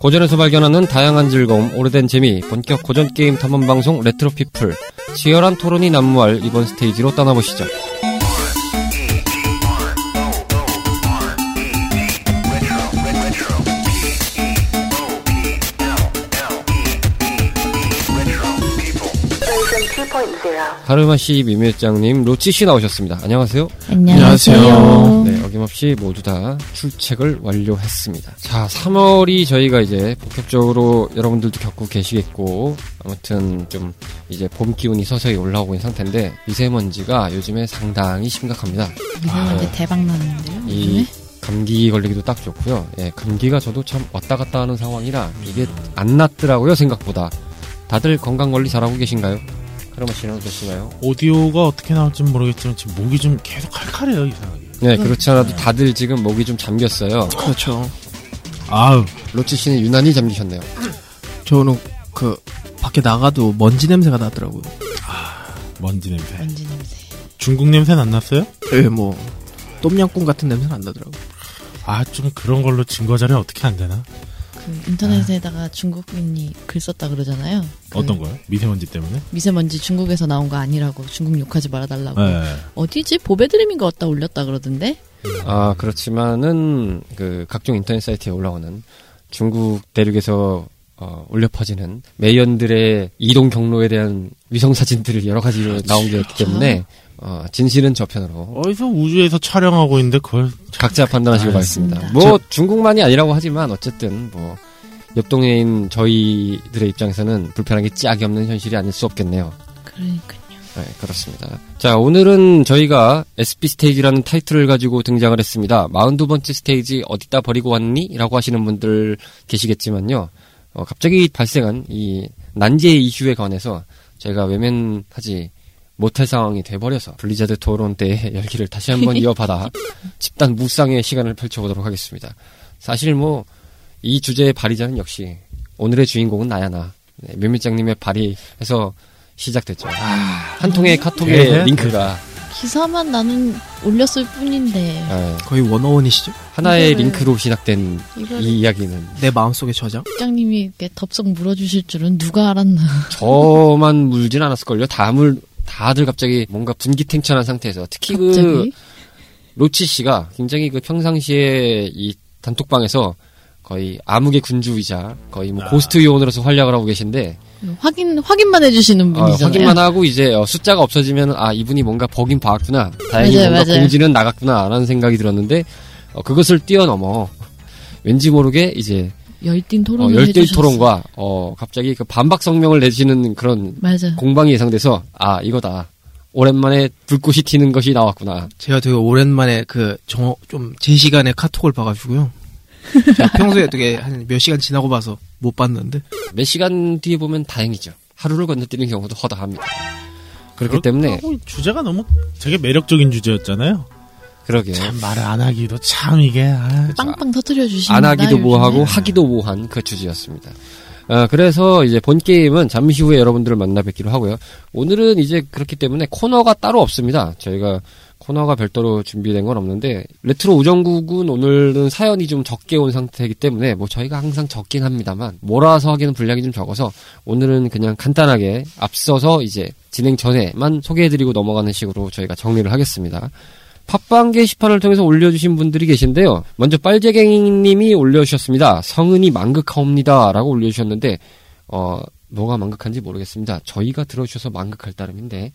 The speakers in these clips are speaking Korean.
고전에서 발견하는 다양한 즐거움, 오래된 재미, 본격 고전 게임 탐험 방송 레트로 피플. 치열한 토론이 난무할 이번 스테이지로 떠나보시죠. 가르마 씨, 미미짱님, 로치 씨 나오셨습니다. 안녕하세요. 안녕하세요. 네, 어김없이 모두 다 출첵을 완료했습니다. 자, 3월이 저희가 이제 본격적으로 여러분들도 겪고 계시겠고, 아무튼 좀 이제 봄 기운이 서서히 올라오고 있는 상태인데, 미세먼지가 요즘에 상당히 심각합니다. 미세먼지 아, 대박 나는데요. 이 요즘에? 감기 걸리기도 딱 좋고요. 예, 감기가 저도 참 왔다 갔다 하는 상황이라 이게 안 낫더라고요, 생각보다. 다들 건강 관리 잘하고 계신가요? 카르마 씨는 어떠신가요? 오디오가 어떻게 나올지 모르겠지만 지금 목이 좀 계속 칼칼해요 이상하게. 네, 그렇지 않아도 다들 지금 목이 좀 잠겼어요. 그렇죠. 아우 로치 씨는 유난히 잠기셨네요. 저는 그 밖에 나가도 먼지 냄새가 나더라고요. 먼지 냄새. 먼지 냄새. 중국 냄새는 안 났어요? 예, 뭐 똠양꿍 같은 냄새는 안 나더라고. 요아좀 그런 걸로 증거 자료 어떻게 안 되나? 그 인터넷에다가 중국인이 글 썼다 그러잖아요. 그 어떤 거요? 미세먼지 때문에? 미세먼지 중국에서 나온 거 아니라고 중국 욕하지 말아달라고. 네. 어디지? 보배드림인가 어디다 올렸다 그러던데? 아, 그렇지만은 그 각종 인터넷 사이트에 올라오는 중국 대륙에서 어, 울려 퍼지는 매연들의 이동 경로에 대한 위성 사진들을 여러 가지로 나온 게 있기 때문에 어, 진실은 저편으로 어디서 우주에서 촬영하고 있는데 그걸 각자 판단하시고. 가겠습니다. 뭐 중국만이 아니라고 하지만 어쨌든 뭐 옆동에 있는 저희들의 입장에서는 불편한 게 짝이 없는 현실이 아닐 수 없겠네요. 그러니까요. 네, 그렇습니다. 자, 오늘은 저희가 SP 스테이지라는 타이틀을 가지고 등장을 했습니다. 42번째 스테이지 어디다 버리고 왔니? 라고 하시는 분들 계시겠지만요. 어, 갑자기 발생한 이 난제 이슈에 관해서 저희가 외면하지 못할 상황이 돼버려서 블리자드 토론 때의 열기를 다시 한번 이어받아 집단 무쌍의 시간을 펼쳐보도록 하겠습니다. 사실 뭐 이 주제의 발의자는 역시 오늘의 주인공은 나야 나. 네, 묘밀장님의 발의에서 시작됐죠. 한 통의 카톡의 네. 링크가 기사만 나는 올렸을 뿐인데 아, 거의 원어원이시죠? 하나의 이거를- 링크로 시작된 이 이야기는 내 마음속의 저장. 국장님이 이렇게 덥석 물어주실 줄은 누가 알았나? 저만 물진 않았을걸요. 다 물, 다들 갑자기 뭔가 분기탱천한 상태에서 특히 그 갑자기 로치 씨가 굉장히 그 평상시에 이 단톡방에서 거의 암흑의 군주이자 거의 뭐 고스트 요원으로서 활약을 하고 계신데 확인 확인만 해주시는 어, 분이잖아요. 확인만 하고 이제 어, 숫자가 없어지면 아 이분이 뭔가 버긴 봐왔구나 다행히 맞아요, 뭔가 맞아요. 공지는 나갔구나 라는 생각이 들었는데 어, 그것을 뛰어넘어 왠지 모르게 이제 열띤 어, 토론을 열띤 해주셨어요. 토론과 어 갑자기 그 반박 성명을 내시는 그런 맞아. 공방이 예상돼서 아 이거다 오랜만에 불꽃이 튀는 것이 나왔구나 제가 되게 오랜만에 그 정 좀제 시간에 카톡을 봐가지고요. 제가 평소에 되게 한 몇 시간 지나고 봐서 못 봤는데 몇 시간 뒤에 보면 다행이죠 하루를 건너뛰는 경우도 허다합니다 그렇기 때문에 주제가 너무 되게 매력적인 주제였잖아요. 그러게요 참 말을 안 하기도 참 이게 아, 빵빵 터트려 주시는 안 하기도 뭐하고 하기도 뭐한 그 주제였습니다. 아, 그래서 이제 본 게임은 잠시 후에 여러분들을 만나 뵙기로 하고요. 오늘은 이제 그렇기 때문에 코너가 따로 없습니다. 저희가 코너가 별도로 준비된 건 없는데 레트로 우정국은 오늘은 사연이 좀 적게 온 상태이기 때문에 뭐 저희가 항상 적긴 합니다만 몰아서 하기는 분량이 좀 적어서 오늘은 그냥 간단하게 앞서서 이제 진행 전에만 소개해드리고 넘어가는 식으로 저희가 정리를 하겠습니다. 팟빵 게시판을 통해서 올려주신 분들이 계신데요. 먼저 빨재갱이님이 올려주셨습니다. 성은이 망극하옵니다. 라고 올려주셨는데, 어, 뭐가 망극한지 모르겠습니다. 저희가 들어주셔서 망극할 따름인데,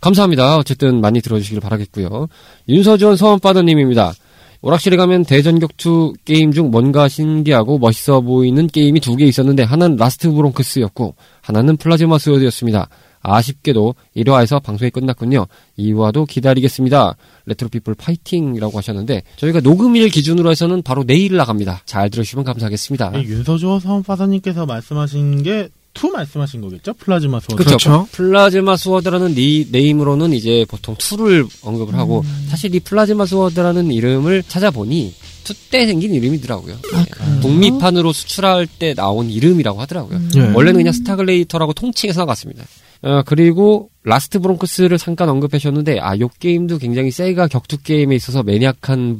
감사합니다. 어쨌든 많이 들어주시길 바라겠고요. 윤서주원 서원파더님입니다. 오락실에 가면 대전격투 게임 중 뭔가 신기하고 멋있어 보이는 게임이 두 개 있었는데, 하나는 라스트 브론크스였고, 하나는 플라즈마 스워드였습니다. 아쉽게도 1화에서 방송이 끝났군요. 2화도 기다리겠습니다. 레트로피플 파이팅이라고 하셨는데 저희가 녹음일 기준으로 해서는 바로 내일 나갑니다. 잘 들어주시면 감사하겠습니다. 이 윤서주원 서원파더님께서 말씀하신 게 two 말씀하신 거겠죠? 플라즈마 소드. 그렇죠. 플라즈마 스워드라는 네, name으로는 이제 보통 2를 언급을 하고 사실 이 플라즈마 스워드라는 이름을 찾아보니 2때 생긴 이름이더라고요. 아, 그래요? 북미판으로 수출할 때 나온 이름이라고 하더라고요. 음. 예. 원래는 그냥 스타글래디에이터라고 통칭해서 나갔습니다. 어, 그리고 라스트 브론크스를 잠깐 언급하셨는데 아, 요 게임도 굉장히 세가 격투 게임에 있어서 maniac한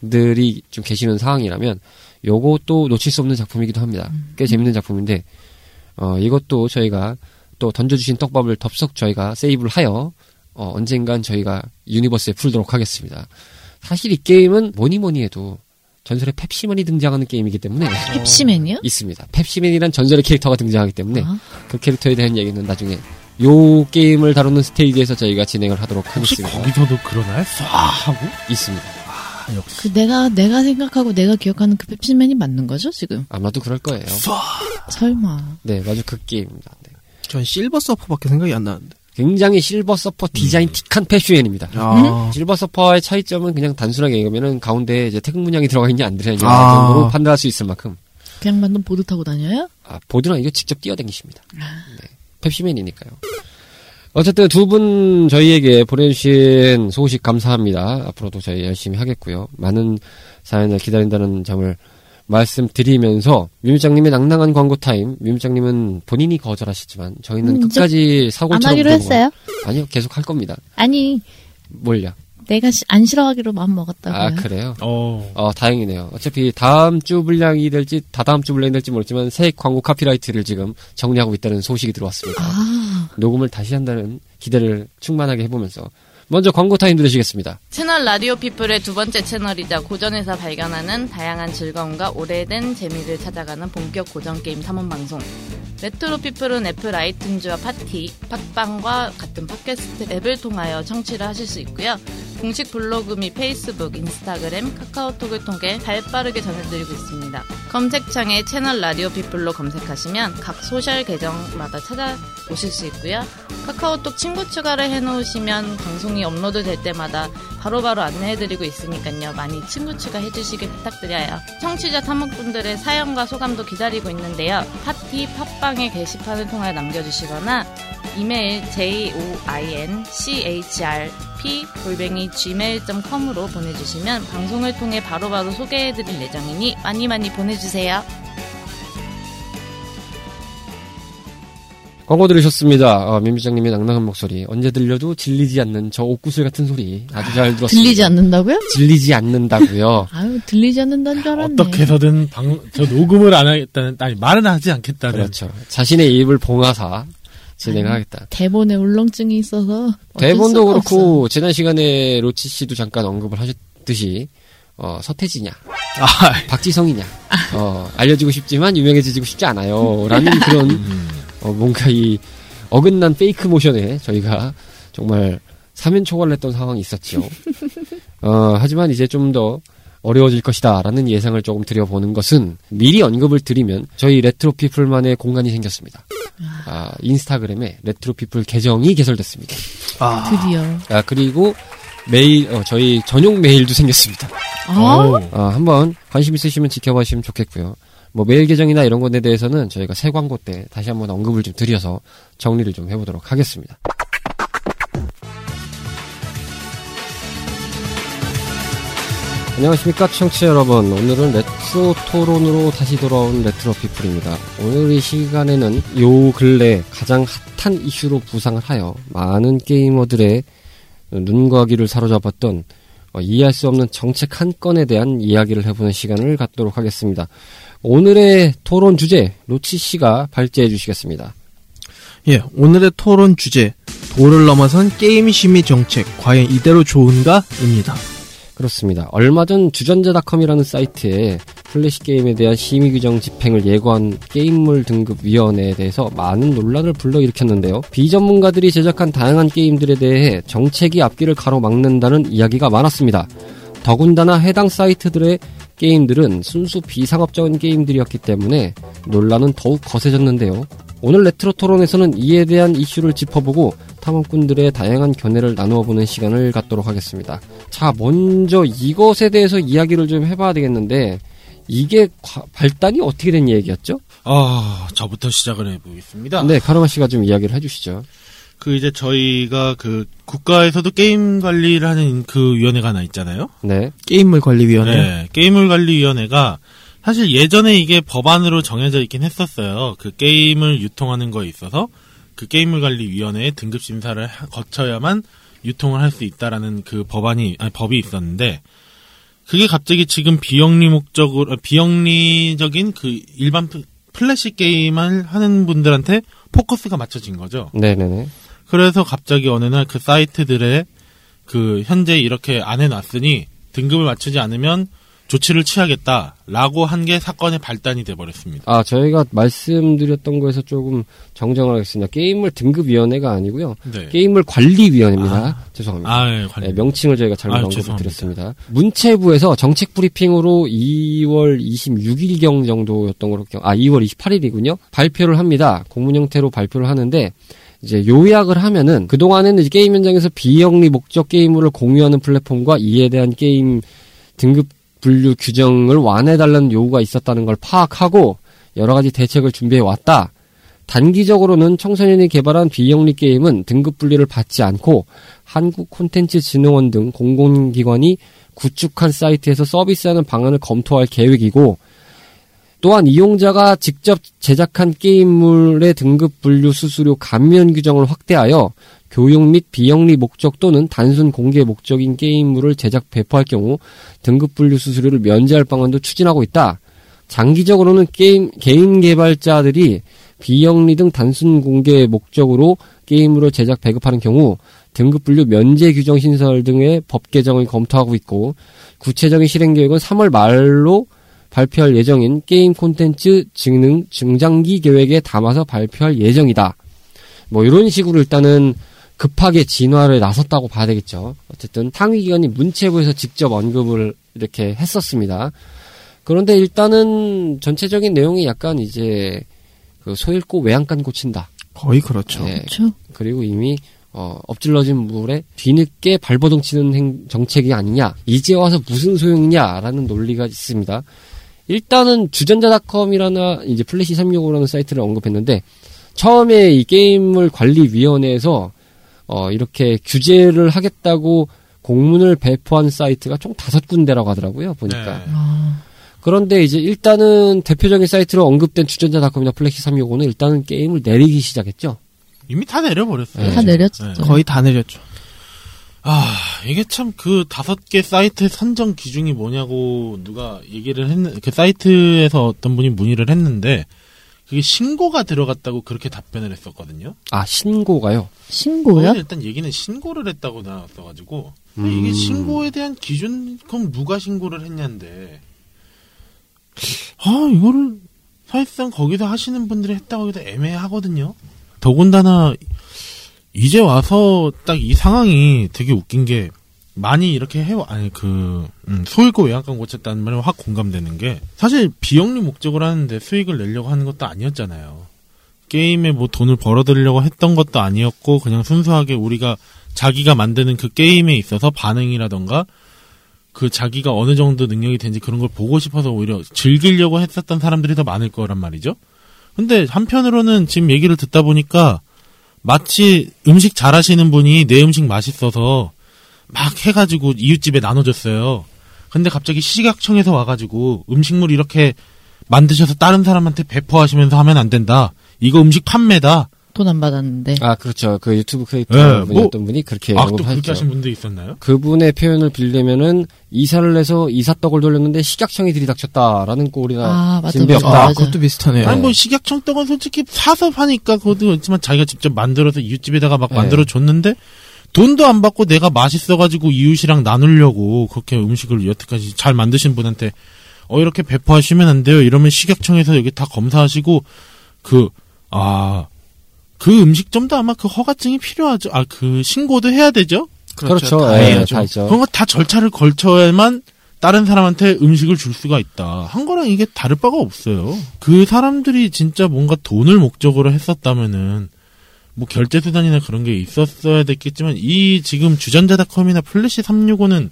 분들이 좀 계시는 상황이라면 요것도 놓칠 수 없는 작품이기도 합니다. 꽤 재밌는 작품인데 어, 이것도 저희가 또 던져주신 떡밥을 덥석 저희가 세이브를 하여 어, 언젠간 저희가 universe에 풀도록 하겠습니다. 사실 이 게임은 뭐니 뭐니 해도 전설의 펩시맨이 등장하는 게임이기 때문에 펩시맨이요? 있습니다. 펩시맨이란 전설의 캐릭터가 등장하기 때문에 아, 그 캐릭터에 대한 얘기는 나중에 요 게임을 다루는 스테이지에서 저희가 진행을 하도록 하겠습니다. 거기서도 그러나요? 쏴 하고? 있습니다. 아, 역시. 그 내가 내가 생각하고 내가 기억하는 그 펩시맨이 맞는 거죠 지금? 아마도 그럴 거예요. 설마. 네, 맞아 그 게임입니다. 네. 전 실버 서퍼밖에 생각이 안 나는데. 굉장히 실버 서퍼 디자인 틱한 펩시맨입니다. 아. 실버 서퍼의 차이점은 그냥 단순하게 얘기하면은 가운데에 이제 태극 문양이 들어가 있냐 안 들어가 있냐 아. 정도로 판단할 수 있을 만큼 그냥 만든 보드 타고 다녀요? 아, 보드는 이거 직접 뛰어다니십니다. 네. 펩시맨이니까요. 어쨌든 두 분 저희에게 보내주신 소식 감사합니다. 앞으로도 저희 열심히 하겠고요. 많은 사연을 기다린다는 점을 말씀드리면서 미미장님의 낭낭한 광고 타임. 미미장님은 본인이 거절하시지만 저희는 음, 끝까지 안 사고처럼 하기로 굴고 했어요. 아니요, 계속 할 겁니다. 아니 뭘요? 내가 시- 안 싫어하기로 마음 먹었다고요. 아 그래요? 어. 어 다행이네요. 어차피 다음 주 분량이 될지 다다음 주 분량이 될지 모르지만 새 광고 카피라이트를 지금 정리하고 있다는 소식이 들어왔습니다. 아, 녹음을 다시 한다는 기대를 충만하게 해보면서 먼저 광고 타임 들으시겠습니다. 채널 라디오 피플의 두 번째 채널이자 고전에서 발견하는 다양한 즐거움과 오래된 재미를 찾아가는 본격 고전 게임 탐험 방송. 레트로 피플은 애플 아이튠즈와 파티, 팟빵과 같은 팟캐스트 앱을 통하여 청취를 하실 수 있고요. 공식 블로그 및 페이스북, 인스타그램, 카카오톡을 통해 발빠르게 전해드리고 있습니다. 검색창에 채널 라디오 피플로 검색하시면 각 소셜 계정마다 찾아보실 수 있고요. 카카오톡 친구 추가를 해놓으시면 방송이 업로드 될 때마다 바로바로 안내해드리고 있으니까요. 많이 친구 추가해주시길 부탁드려요. 청취자 탐험분들의 사연과 소감도 기다리고 있는데요. 파티 팟빵의 게시판을 통해 남겨주시거나 이메일 joinchrp 골뱅이 gmail.com으로 보내주시면 방송을 통해 바로바로 소개해드릴 예정이니 많이 많이 보내주세요. 광고 들으셨습니다. 어, 민미장님의 낭낭한 목소리 언제 들려도 질리지 않는 저 옥구슬 같은 소리 아주 잘 들었습니다. 들리지 않는다고요? 질리지 않는다고요. 아유 들리지 않는다는 줄 알았네. 어떻게 해서든 방, 저 녹음을 안 하겠다는, 아니, 말은 하지 않겠다는. 그렇죠. 자신의 입을 봉하사 진행하겠다. 대본에 울렁증이 있어서 대본도 그렇고 지난 시간에 로치 씨도 잠깐 언급을 하셨듯이 어, 서태지냐, 아, 박지성이냐, 어, 알려지고 싶지만 유명해지고 싶지 않아요.라는 그런 어, 뭔가 이 어긋난 fake motion에 저희가 정말 사면초가를 했던 상황이 있었죠. 어, 하지만 이제 좀 더 어려워질 것이다라는 예상을 조금 드려보는 것은 미리 언급을 드리면 저희 레트로피플만의 공간이 생겼습니다. 아, 인스타그램에 레트로피플 계정이 개설됐습니다. 아, 드디어. 아, 그리고 메일, 어, 저희 전용 메일도 생겼습니다. 아, 아, 한번 관심 있으시면 지켜보시면 좋겠고요. 뭐 메일 계정이나 이런 것에 대해서는 저희가 새 광고 때 다시 한번 언급을 좀 드려서 정리를 좀 해보도록 하겠습니다. 안녕하십니까 청취자 여러분 오늘은 레트로 토론으로 다시 돌아온 레트로 피플입니다 오늘 이 시간에는 요 근래 가장 핫한 이슈로 부상을 하여 많은 게이머들의 눈과 귀를 사로잡았던 어, 이해할 수 없는 정책 한 건에 대한 이야기를 해보는 시간을 갖도록 하겠습니다 오늘의 토론 주제 로치 씨가 발제해 주시겠습니다 예, 오늘의 토론 주제 도를 넘어선 게임 심의 정책 과연 이대로 좋은가?입니다. 그렇습니다. 얼마 전 주전자닷컴이라는 사이트에 플래시 게임에 대한 심의 규정 집행을 예고한 게임물 등급 위원회에 대해서 많은 논란을 불러일으켰는데요. 비전문가들이 제작한 다양한 게임들에 대해 정책이 앞길을 가로막는다는 이야기가 많았습니다. 더군다나 해당 사이트들의 게임들은 순수 비상업적인 게임들이었기 때문에 논란은 더욱 거세졌는데요. 오늘 레트로 토론에서는 이에 대한 이슈를 짚어보고 탐험꾼들의 다양한 견해를 나누어 보는 시간을 갖도록 하겠습니다. 자, 먼저 이것에 대해서 이야기를 좀 해봐야 되겠는데, 이게 과- 발단이 어떻게 된 얘기였죠? 아, 저부터 시작을 해보겠습니다. 네, 카르마 씨가 좀 이야기를 해주시죠. 그 이제 저희가 그 국가에서도 게임 관리를 하는 그 위원회가 하나 있잖아요. 네, 게임물 관리 위원회. 네, 게임물 관리 위원회가 사실 예전에 이게 법안으로 정해져 있긴 했었어요. 그 게임을 유통하는 거에 있어서 그 게임물 관리위원회의 등급 심사를 하- 거쳐야만 유통을 할 수 있다라는 그 법안이 아니 법이 있었는데 그게 갑자기 지금 비영리 목적으로 아, 비영리적인 그 일반 플- 플래시 게임을 하는 분들한테 포커스가 맞춰진 거죠. 네네네. 그래서 갑자기 어느 날 그 사이트들에 그 현재 이렇게 안 해놨으니 등급을 맞추지 않으면 조치를 취하겠다라고 한 게 사건의 발단이 돼버렸습니다. 아, 저희가 말씀드렸던 거에서 조금 정정을 하겠습니다. 게임물 등급위원회가 아니고요. 네. 게임물 관리위원회입니다. 죄송합니다. 아, 예, 관리. 네, 명칭을 저희가 잘못 아유, 언급을 죄송합니다. 드렸습니다. 문체부에서 정책 브리핑으로 2월 26일경 정도였던 걸로 기억, 아, 2월 28일이군요. 발표를 합니다. 공문 형태로 발표를 하는데, 이제 요약을 하면은, 그동안에는 게임 현장에서 비영리 목적 게임물을 공유하는 플랫폼과 이에 대한 게임 등급 분류 규정을 완화해달라는 요구가 있었다는 걸 파악하고, 여러 가지 대책을 준비해 왔다. 단기적으로는 청소년이 개발한 비영리 게임은 등급 분류를 받지 않고 한국 콘텐츠 진흥원 등 공공기관이 구축한 사이트에서 서비스하는 방안을 검토할 계획이고 또한 이용자가 직접 제작한 게임물의 등급 분류 수수료 감면 규정을 확대하여 교육 및 비영리 목적 또는 단순 공개 목적인 게임물을 제작 배포할 경우 등급 분류 수수료를 면제할 방안도 추진하고 있다. 장기적으로는 게임 개인 개발자들이 비영리 등 단순 공개 목적으로 게임물 제작 배급하는 경우 등급 분류 면제 규정 신설 등의 법 개정을 검토하고 있고 구체적인 실행 계획은 3월 말로 발표할 예정인 게임 콘텐츠 진흥 중장기 계획에 담아서 발표할 예정이다. 뭐 이런 식으로 일단은 급하게 진화를 나섰다고 봐야 되겠죠. 어쨌든 상위 기관인 문체부에서 직접 언급을 이렇게 했었습니다. 그런데 일단은 전체적인 내용이 약간 이제 그 소잃고 외양간 고친다. 거의 그렇죠. 네. 그렇죠. 그리고 이미 어, 엎질러진 물에 뒤늦게 발버둥 치는 행, 정책이 아니냐. 이제 와서 무슨 소용이냐라는 논리가 있습니다. 일단은 주전자닷컴이나 이제 플래시 365라는 사이트를 언급했는데 처음에 이 게임물 관리위원회에서 어, 이렇게 규제를 하겠다고 공문을 배포한 사이트가 총 다섯 군데라고 하더라고요. 보니까. 네. 아, 그런데 이제 일단은 대표적인 사이트로 언급된 주전자닷컴이나 플래시 365는 일단은 게임을 내리기 시작했죠. 이미 다 내려버렸어요. 네. 다 내렸죠. 네. 거의 다 내렸죠. 아, 이게 참 그 다섯 개 사이트 선정 기준이 뭐냐고 누가 얘기를 했는, 그 사이트에서 어떤 분이 문의를 했는데, 그게 신고가 들어갔다고 그렇게 답변을 했었거든요. 아, 신고가요? 신고요? 일단 얘기는 신고를 했다고 나왔어가지고, 근데 이게 음. 신고에 대한 기준, 그럼 누가 신고를 했냐인데, 아, 이거를 사실상 거기서 하시는 분들이 했다고 해도 애매하거든요. 더군다나, 이제 와서 딱 이 상황이 되게 웃긴 게, 많이 이렇게 해와, 아니, 그, 음, 소일고 외양간 고쳤다는 말에 확 공감되는 게, 사실 비영리 목적으로 하는데 수익을 내려고 하는 것도 아니었잖아요. 게임에 뭐 돈을 벌어들이려고 했던 것도 아니었고, 그냥 순수하게 우리가 자기가 만드는 그 게임에 있어서 반응이라던가, 그 자기가 어느 정도 능력이 되는지 그런 걸 보고 싶어서 오히려 즐기려고 했었던 사람들이 더 많을 거란 말이죠. 근데 한편으로는 지금 얘기를 듣다 보니까 마치 음식 잘하시는 분이 내 음식 맛있어서 막 해가지고 이웃집에 나눠줬어요. 근데 갑자기 식약청에서 와가지고 음식물 이렇게 만드셔서 다른 사람한테 배포하시면서 하면 안 된다. 이거 음식 판매다. 돈 안 받았는데. 아, 그렇죠. 그 유튜브 크리에이터 네, 분이었던 분이 그렇게 아, 또 그렇게. 하신 분도 있었나요? 그분의 표현을 빌리면은 이사를 해서 이사떡을 돌렸는데 식약청이 들이닥쳤다라는 꼴이나 아, 진비 없다. 아, 맞아. 그것도 비슷하네요. 아니 뭐 식약청 떡은 솔직히 사서 파니까 그것도 있지만 자기가 직접 만들어서 이웃집에다가 막 네. 만들어 줬는데 돈도 안 받고 내가 맛있어가지고 이웃이랑 나누려고 그렇게 음식을 여태까지 잘 만드신 분한테 어 이렇게 배포하시면 안 돼요 이러면 식약청에서 여기 다 검사하시고 그 아 그 음식점도 아마 그 허가증이 필요하죠 아 그 신고도 해야 되죠 그렇죠. 다 예, 해야죠. 다 있죠. 그런 거 다 절차를 걸쳐야만 다른 사람한테 음식을 줄 수가 있다. 한 거랑 이게 다를 바가 없어요. 그 사람들이 진짜 뭔가 돈을 목적으로 했었다면은 뭐 결제 수단이나 그런 게 있었어야 됐겠지만 이 지금 주전자닷컴이나 플래시 365는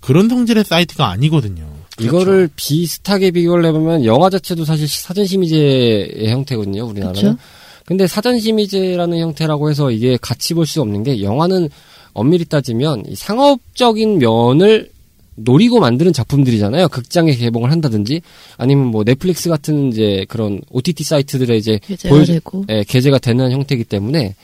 그런 성질의 사이트가 아니거든요. 이거를 비슷하게 비교를 해보면 영화 자체도 사실 사전심의제의 형태거든요. 우리나라는. 그쵸? 근데 사전심의제라는 형태라고 해서 이게 같이 볼 수 없는 게 영화는 엄밀히 따지면 이 상업적인 면을 노리고 만드는 작품들이잖아요. 극장에 개봉을 한다든지 아니면 뭐 넷플릭스 같은 이제 그런 OTT 사이트들에 이제 보여주-. 예, 게재가 되는 형태이기 때문에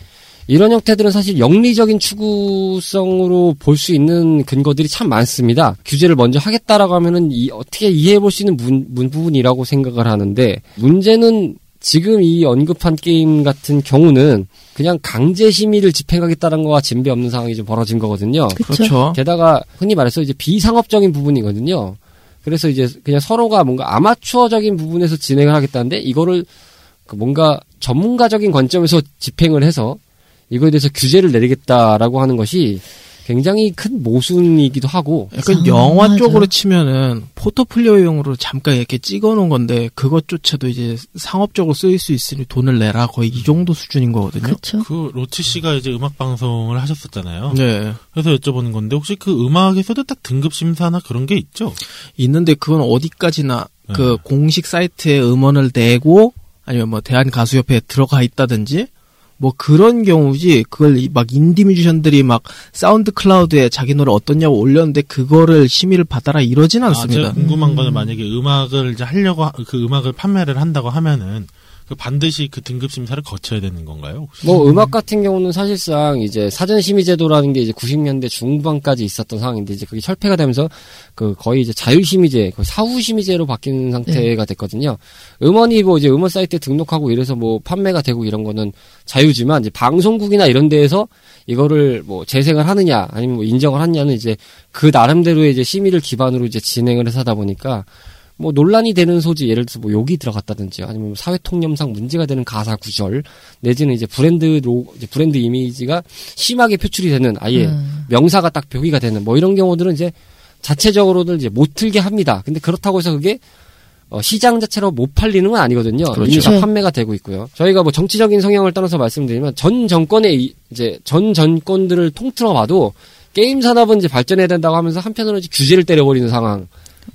이런 형태들은 사실 영리적인 추구성으로 볼 수 있는 근거들이 참 많습니다. 규제를 먼저 하겠다라고 하면은 이, 어떻게 이해해 볼 수 있는 문, 문 부분이라고 생각을 하는데 문제는 지금 이 언급한 게임 같은 경우는 그냥 강제 심의를 집행하겠다는 거와 진배 없는 상황이 좀 벌어진 거거든요. 그렇죠. 게다가 흔히 말해서 이제 비상업적인 부분이거든요. 그래서 이제 그냥 서로가 뭔가 아마추어적인 부분에서 진행을 하겠다는데 이거를 그 뭔가 전문가적인 관점에서 집행을 해서 이거에 대해서 규제를 내리겠다라고 하는 것이 굉장히 큰 모순이기도 하고 약간 아, 영화 맞아. 쪽으로 치면은 포트폴리오용으로 잠깐 이렇게 찍어 놓은 건데 그것조차도 이제 상업적으로 쓰일 수 있으니 돈을 내라 거의 이 정도 수준인 거거든요. 그쵸. 그 로치 씨가 이제 음악 방송을 하셨었잖아요. 네. 그래서 여쭤보는 건데 혹시 그 음악에서도 딱 등급 심사나 그런 게 있죠? 있는데 그건 어디까지나 네. 그 공식 사이트에 음원을 내고 아니면 뭐 대한 가수협회에 들어가 있다든지 뭐 그런 경우지 그걸 이- 막 인디 뮤지션들이 막 사운드 클라우드에 자기 노래 어떻냐고 올렸는데 그거를 심의를 받아라 이러진 아, 않습니다. 제가 궁금한 음. 거는 만약에 음악을 이제 하려고 하- 그 음악을 판매를 한다고 하면은 그 반드시 그 등급 심사를 거쳐야 되는 건가요? 혹시? 뭐 음악 같은 경우는 사실상 이제 사전 심의 제도라는 게 이제 90년대 중반까지 있었던 상황인데 이제 그게 철폐가 되면서 그 거의 이제 자율 심의제, 사후 심의제로 바뀐 상태가 됐거든요. 음원이 뭐 이제 음원 사이트에 등록하고 이래서 뭐 판매가 되고 이런 거는 자유지만 이제 방송국이나 이런 데에서 이거를 뭐 재생을 하느냐 아니면 뭐 인정을 하느냐는 이제 그 나름대로의 이제 심의를 기반으로 이제 진행을 해서 하다 보니까 뭐 논란이 되는 소지 예를 들어서 뭐 욕이 들어갔다든지 아니면 뭐 사회 통념상 문제가 되는 가사 구절 내지는 이제 브랜드 로 이제 브랜드 이미지가 심하게 표출이 되는 아예 음. 명사가 딱 표기가 되는 뭐 이런 경우들은 이제 자체적으로는 이제 못 틀게 합니다. 근데 그렇다고 해서 그게 어, 시장 자체로 못 팔리는 건 아니거든요. 그렇죠. 이미 다 그렇죠. 판매가 되고 있고요. 저희가 뭐 정치적인 성향을 떠나서 말씀드리면 전 정권의 이- 이제 전 정권들을 통틀어 봐도 게임 산업은 이제 발전해야 된다고 하면서 한편으로 이제 규제를 때려버리는 상황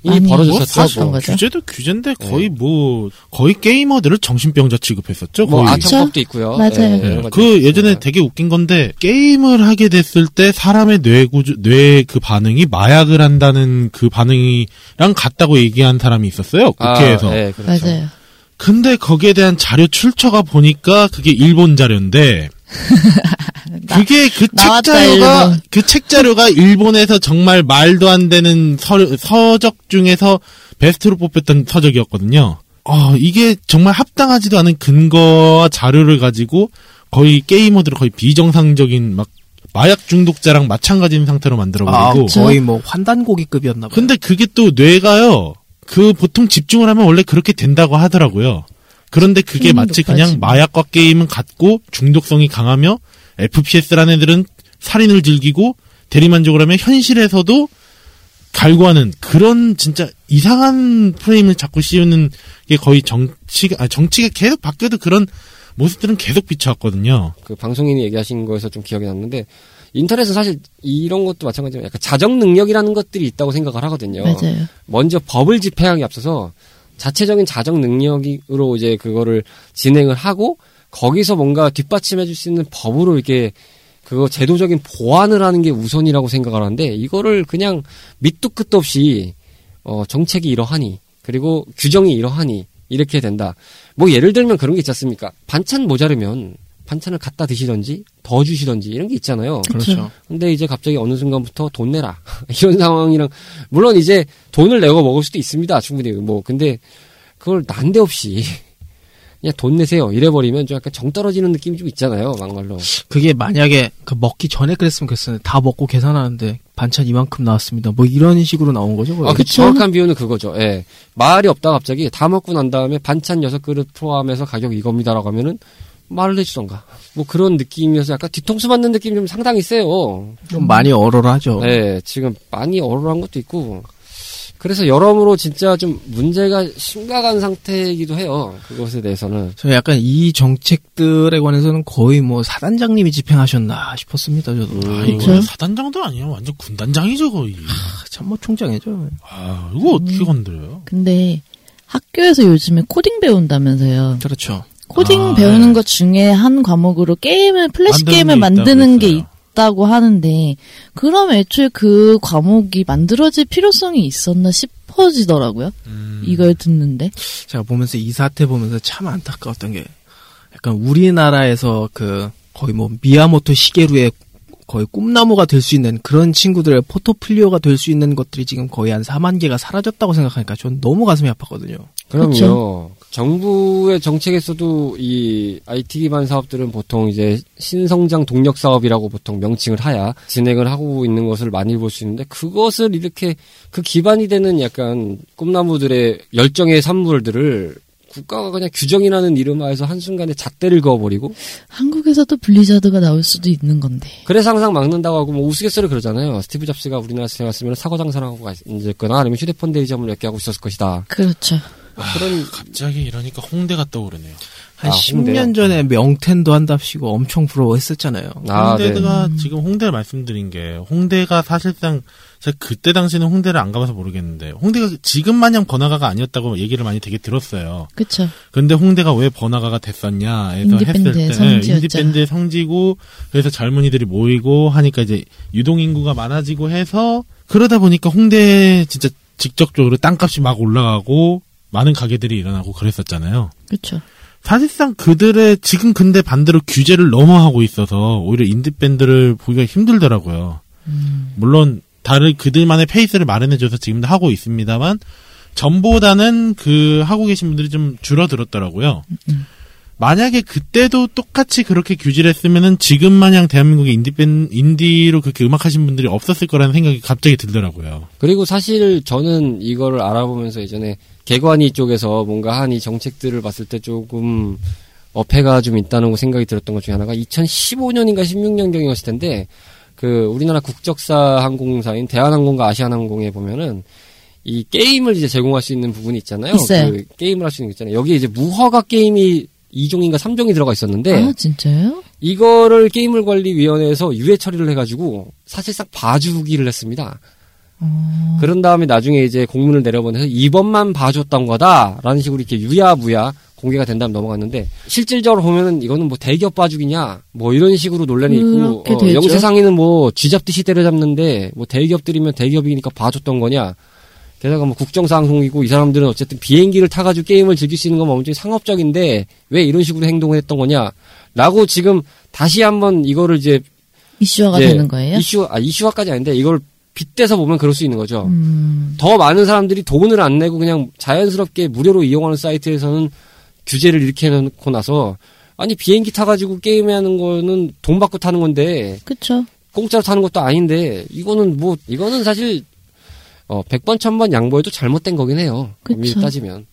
이 벌어졌었죠. 뭐, 거죠. 규제도 규제인데 거의 뭐 거의 게이머들을 정신병자 취급했었죠. 뭐 거의. 아청법도 있고요. 맞아요. 예, 예. 여러 가지 그 예전에. 되게 웃긴 건데 게임을 하게 됐을 때 사람의 뇌 구조 뇌 그 반응이 마약을 한다는 그 반응이랑 같다고 얘기한 사람이 있었어요 국회에서. 아, 예, 그렇죠. 맞아요. 근데 거기에 대한 자료 출처가 보니까 그게 일본 자료인데 그게 그 책 자료가 일본. 그책 자료가 일본에서 정말 말도 안 되는 서, 서적 중에서 베스트로 뽑혔던 서적이었거든요. 어, 이게 정말 합당하지도 않은 근거와 자료를 가지고 거의 게이머들을 거의 비정상적인 막 마약 중독자랑 마찬가지인 상태로 아, 만들어버리고 거의 뭐 환단고기급이었나 봐요. 근데 그게 또 뇌가요. 그 보통 집중을 하면 원래 그렇게 된다고 하더라고요. 그런데 그게 마치 높아지면. 그냥 마약과 게임은 같고 중독성이 강하며 FPS라는 애들은 살인을 즐기고 대리만족을 하면 현실에서도 갈구하는 그런 진짜 이상한 프레임을 자꾸 씌우는 게 거의 정치가 아 정치가 계속 바뀌어도 그런 모습들은 계속 비춰왔거든요. 그 방송인이 얘기하신 거에서 좀 기억이 났는데 인터넷은 사실 이런 것도 마찬가지로 약간 자정 능력이라는 것들이 있다고 생각을 하거든요. 맞아요. 먼저 법을 집행하기 앞서서 자체적인 자정 능력으로 이제 그거를 진행을 하고 거기서 뭔가 뒷받침해 줄 수 있는 법으로 이렇게 그거 제도적인 보완을 하는 게 우선이라고 생각을 하는데 이거를 그냥 밑도 끝도 없이 어 정책이 이러하니 그리고 규정이 이러하니 이렇게 된다. 뭐 예를 들면 그런 게 있지 않습니까? 반찬 모자르면 반찬을 갖다 드시던지 더 주시던지 이런 게 있잖아요. 그렇죠. 근데 이제 갑자기 어느 순간부터 돈 내라 이런 상황이랑 물론 이제 돈을 내고 먹을 수도 있습니다 충분히 뭐 근데 그걸 난데없이 그냥 돈 내세요. 이래버리면 좀 약간 정 떨어지는 느낌이 좀 있잖아요 막말로. 그게 만약에 그 먹기 전에 그랬으면 그랬어요. 다 먹고 계산하는데 반찬 이만큼 나왔습니다. 뭐 이런 식으로 나온 거죠. 아, 그 정확한 비유는 그거죠. 예. 말이 없다 갑자기. 다 먹고 난 다음에 반찬 여섯 그릇 포함해서 가격 이겁니다라고 하면은 말을 해주던가. 뭐 그런 느낌이어서 약간 뒤통수 맞는 느낌이 좀 상당히 세요. 좀 많이 얼얼하죠. 네, 지금 많이 얼얼한 것도 있고 그래서 여러모로 진짜 좀 문제가 심각한 상태이기도 해요. 그것에 대해서는. 저 약간 이 정책들에 관해서는 거의 뭐 사단장님이 집행하셨나 싶었습니다. 저도. 음. 아, 이거 그렇죠. 사단장도 아니에요. 완전 군단장이죠, 거의. 참모총장이죠. 아, 이거 어떻게 건드려요? 근데 학교에서 요즘에 코딩 배운다면서요. 그렇죠. 코딩 아, 배우는 네. 것 중에 한 과목으로 게임을 플래시 게임을 게 만드는 있다고 게 있다고 하는데 그럼 애초에 그 과목이 만들어질 필요성이 있었나 싶어지더라고요. 음. 이걸 듣는데. 제가 보면서 이 사태 보면서 참 안타까웠던 게 약간 우리나라에서 그 거의 뭐 미야모토 시게루의 거의 꿈나무가 될 수 있는 그런 친구들의 포토플리오가 될 수 있는 것들이 지금 거의 한 4만 개가 사라졌다고 생각하니까 전 너무 가슴이 아팠거든요. 그럼요. 그쵸. 정부의 정책에서도 이 IT 기반 사업들은 보통 이제 신성장 동력 사업이라고 보통 명칭을 하야 진행을 하고 있는 것을 많이 볼 수 있는데 그것을 이렇게 그 기반이 되는 약간 꿈나무들의 열정의 산물들을 국가가 그냥 규정이라는 이름하에서 한순간에 잣대를 그어버리고 한국에서도 블리자드가 나올 수도 있는 건데. 그래서 항상 막는다고 하고 뭐 우스갯소리 그러잖아요. 스티브 잡스가 우리나라에 왔으면 사과 장사하고 있거나 아니면 휴대폰 대리점을 몇 개 하고 있었을 것이다. 그렇죠. 그런 갑자기 이러니까 홍대가 떠오르네요. 한 아, 10년 홍대요? 전에 명텐도 한답시고 엄청 부러워했었잖아요. 아, 네. 홍대가 지금 홍대를 말씀드린 게 홍대가 사실상 제가 그때 당시에는 홍대를 안 가봐서 모르겠는데 홍대가 지금 마냥 번화가가 아니었다고 얘기를 많이 되게 들었어요. 그쵸. 근데 홍대가 왜 번화가가 됐었냐 해서 했을 때 인디밴드의 성지였죠. 예, 인디밴드의 성지고 그래서 젊은이들이 모이고 하니까 이제 유동 인구가 많아지고 해서 그러다 보니까 홍대에 진짜 직접적으로 땅값이 막 올라가고 많은 가게들이 일어나고 그랬었잖아요. 그쵸. 사실상 그들의 지금 근데 반대로 규제를 너무 하고 있어서 오히려 인디 밴드를 보기가 힘들더라고요. 물론 다른 그들만의 페이스를 마련해줘서 지금도 하고 있습니다만 전보다는 그 하고 계신 분들이 좀 줄어들었더라고요. 만약에 그때도 똑같이 그렇게 규제를 했으면은 지금 마냥 대한민국의 인디밴 인디로 그렇게 음악 하신 분들이 없었을 거라는 생각이 갑자기 들더라고요. 그리고 사실 저는 이거를 알아보면서 예전에 개관이 쪽에서 뭔가 한 이 정책들을 봤을 때 조금 어폐가 좀 있다는 생각이 들었던 것 중에 하나가 2015년인가 16년경이었을 텐데 그 우리나라 국적사 항공사인 대한항공과 아시아나항공에 보면은 이 게임을 이제 제공할 수 있는 부분이 있잖아요. 있어요. 그 게임을 할 수 있는 게 있잖아요. 여기에 이제 무허가 게임이 2종인가 3종이 들어가 있었는데 아, 진짜요? 이거를 게임을 관리 위원회에서 유해 처리를 해 가지고 사실상 봐주기를 했습니다. 어, 그런 다음에 나중에 이제 공문을 내려보내서 이번만 봐줬던 거다라는 식으로 이렇게 유야무야 공개가 된 다음 넘어갔는데 실질적으로 보면은 이거는 뭐 대기업 봐주기냐 뭐 이런 식으로 논란이 있고 그렇게 어, 되죠. 영세상에는 뭐 쥐잡듯이 때려잡는데 뭐 대기업들이면 대기업이니까 봐줬던 거냐 게다가 뭐 국정상송이고 이 사람들은 어쨌든 비행기를 타가지고 게임을 즐길 수 있는 건 완전히 상업적인데 왜 이런 식으로 행동을 했던 거냐라고 지금 다시 한번 이거를 이제 이슈화가 이제 되는 거예요? 이슈 아 이슈화까지 아닌데 이걸 빗대서 보면 그럴 수 있는 거죠. 음, 더 많은 사람들이 돈을 안 내고 그냥 자연스럽게 무료로 이용하는 사이트에서는 규제를 이렇게 해놓고 나서 아니 비행기 타가지고 게임하는 거는 돈 받고 타는 건데 그쵸. 공짜로 타는 것도 아닌데 이거는 뭐 이거는 사실 어 100번 1000번 양보해도 잘못된 거긴 해요. 그쵸. 엄밀히 따지면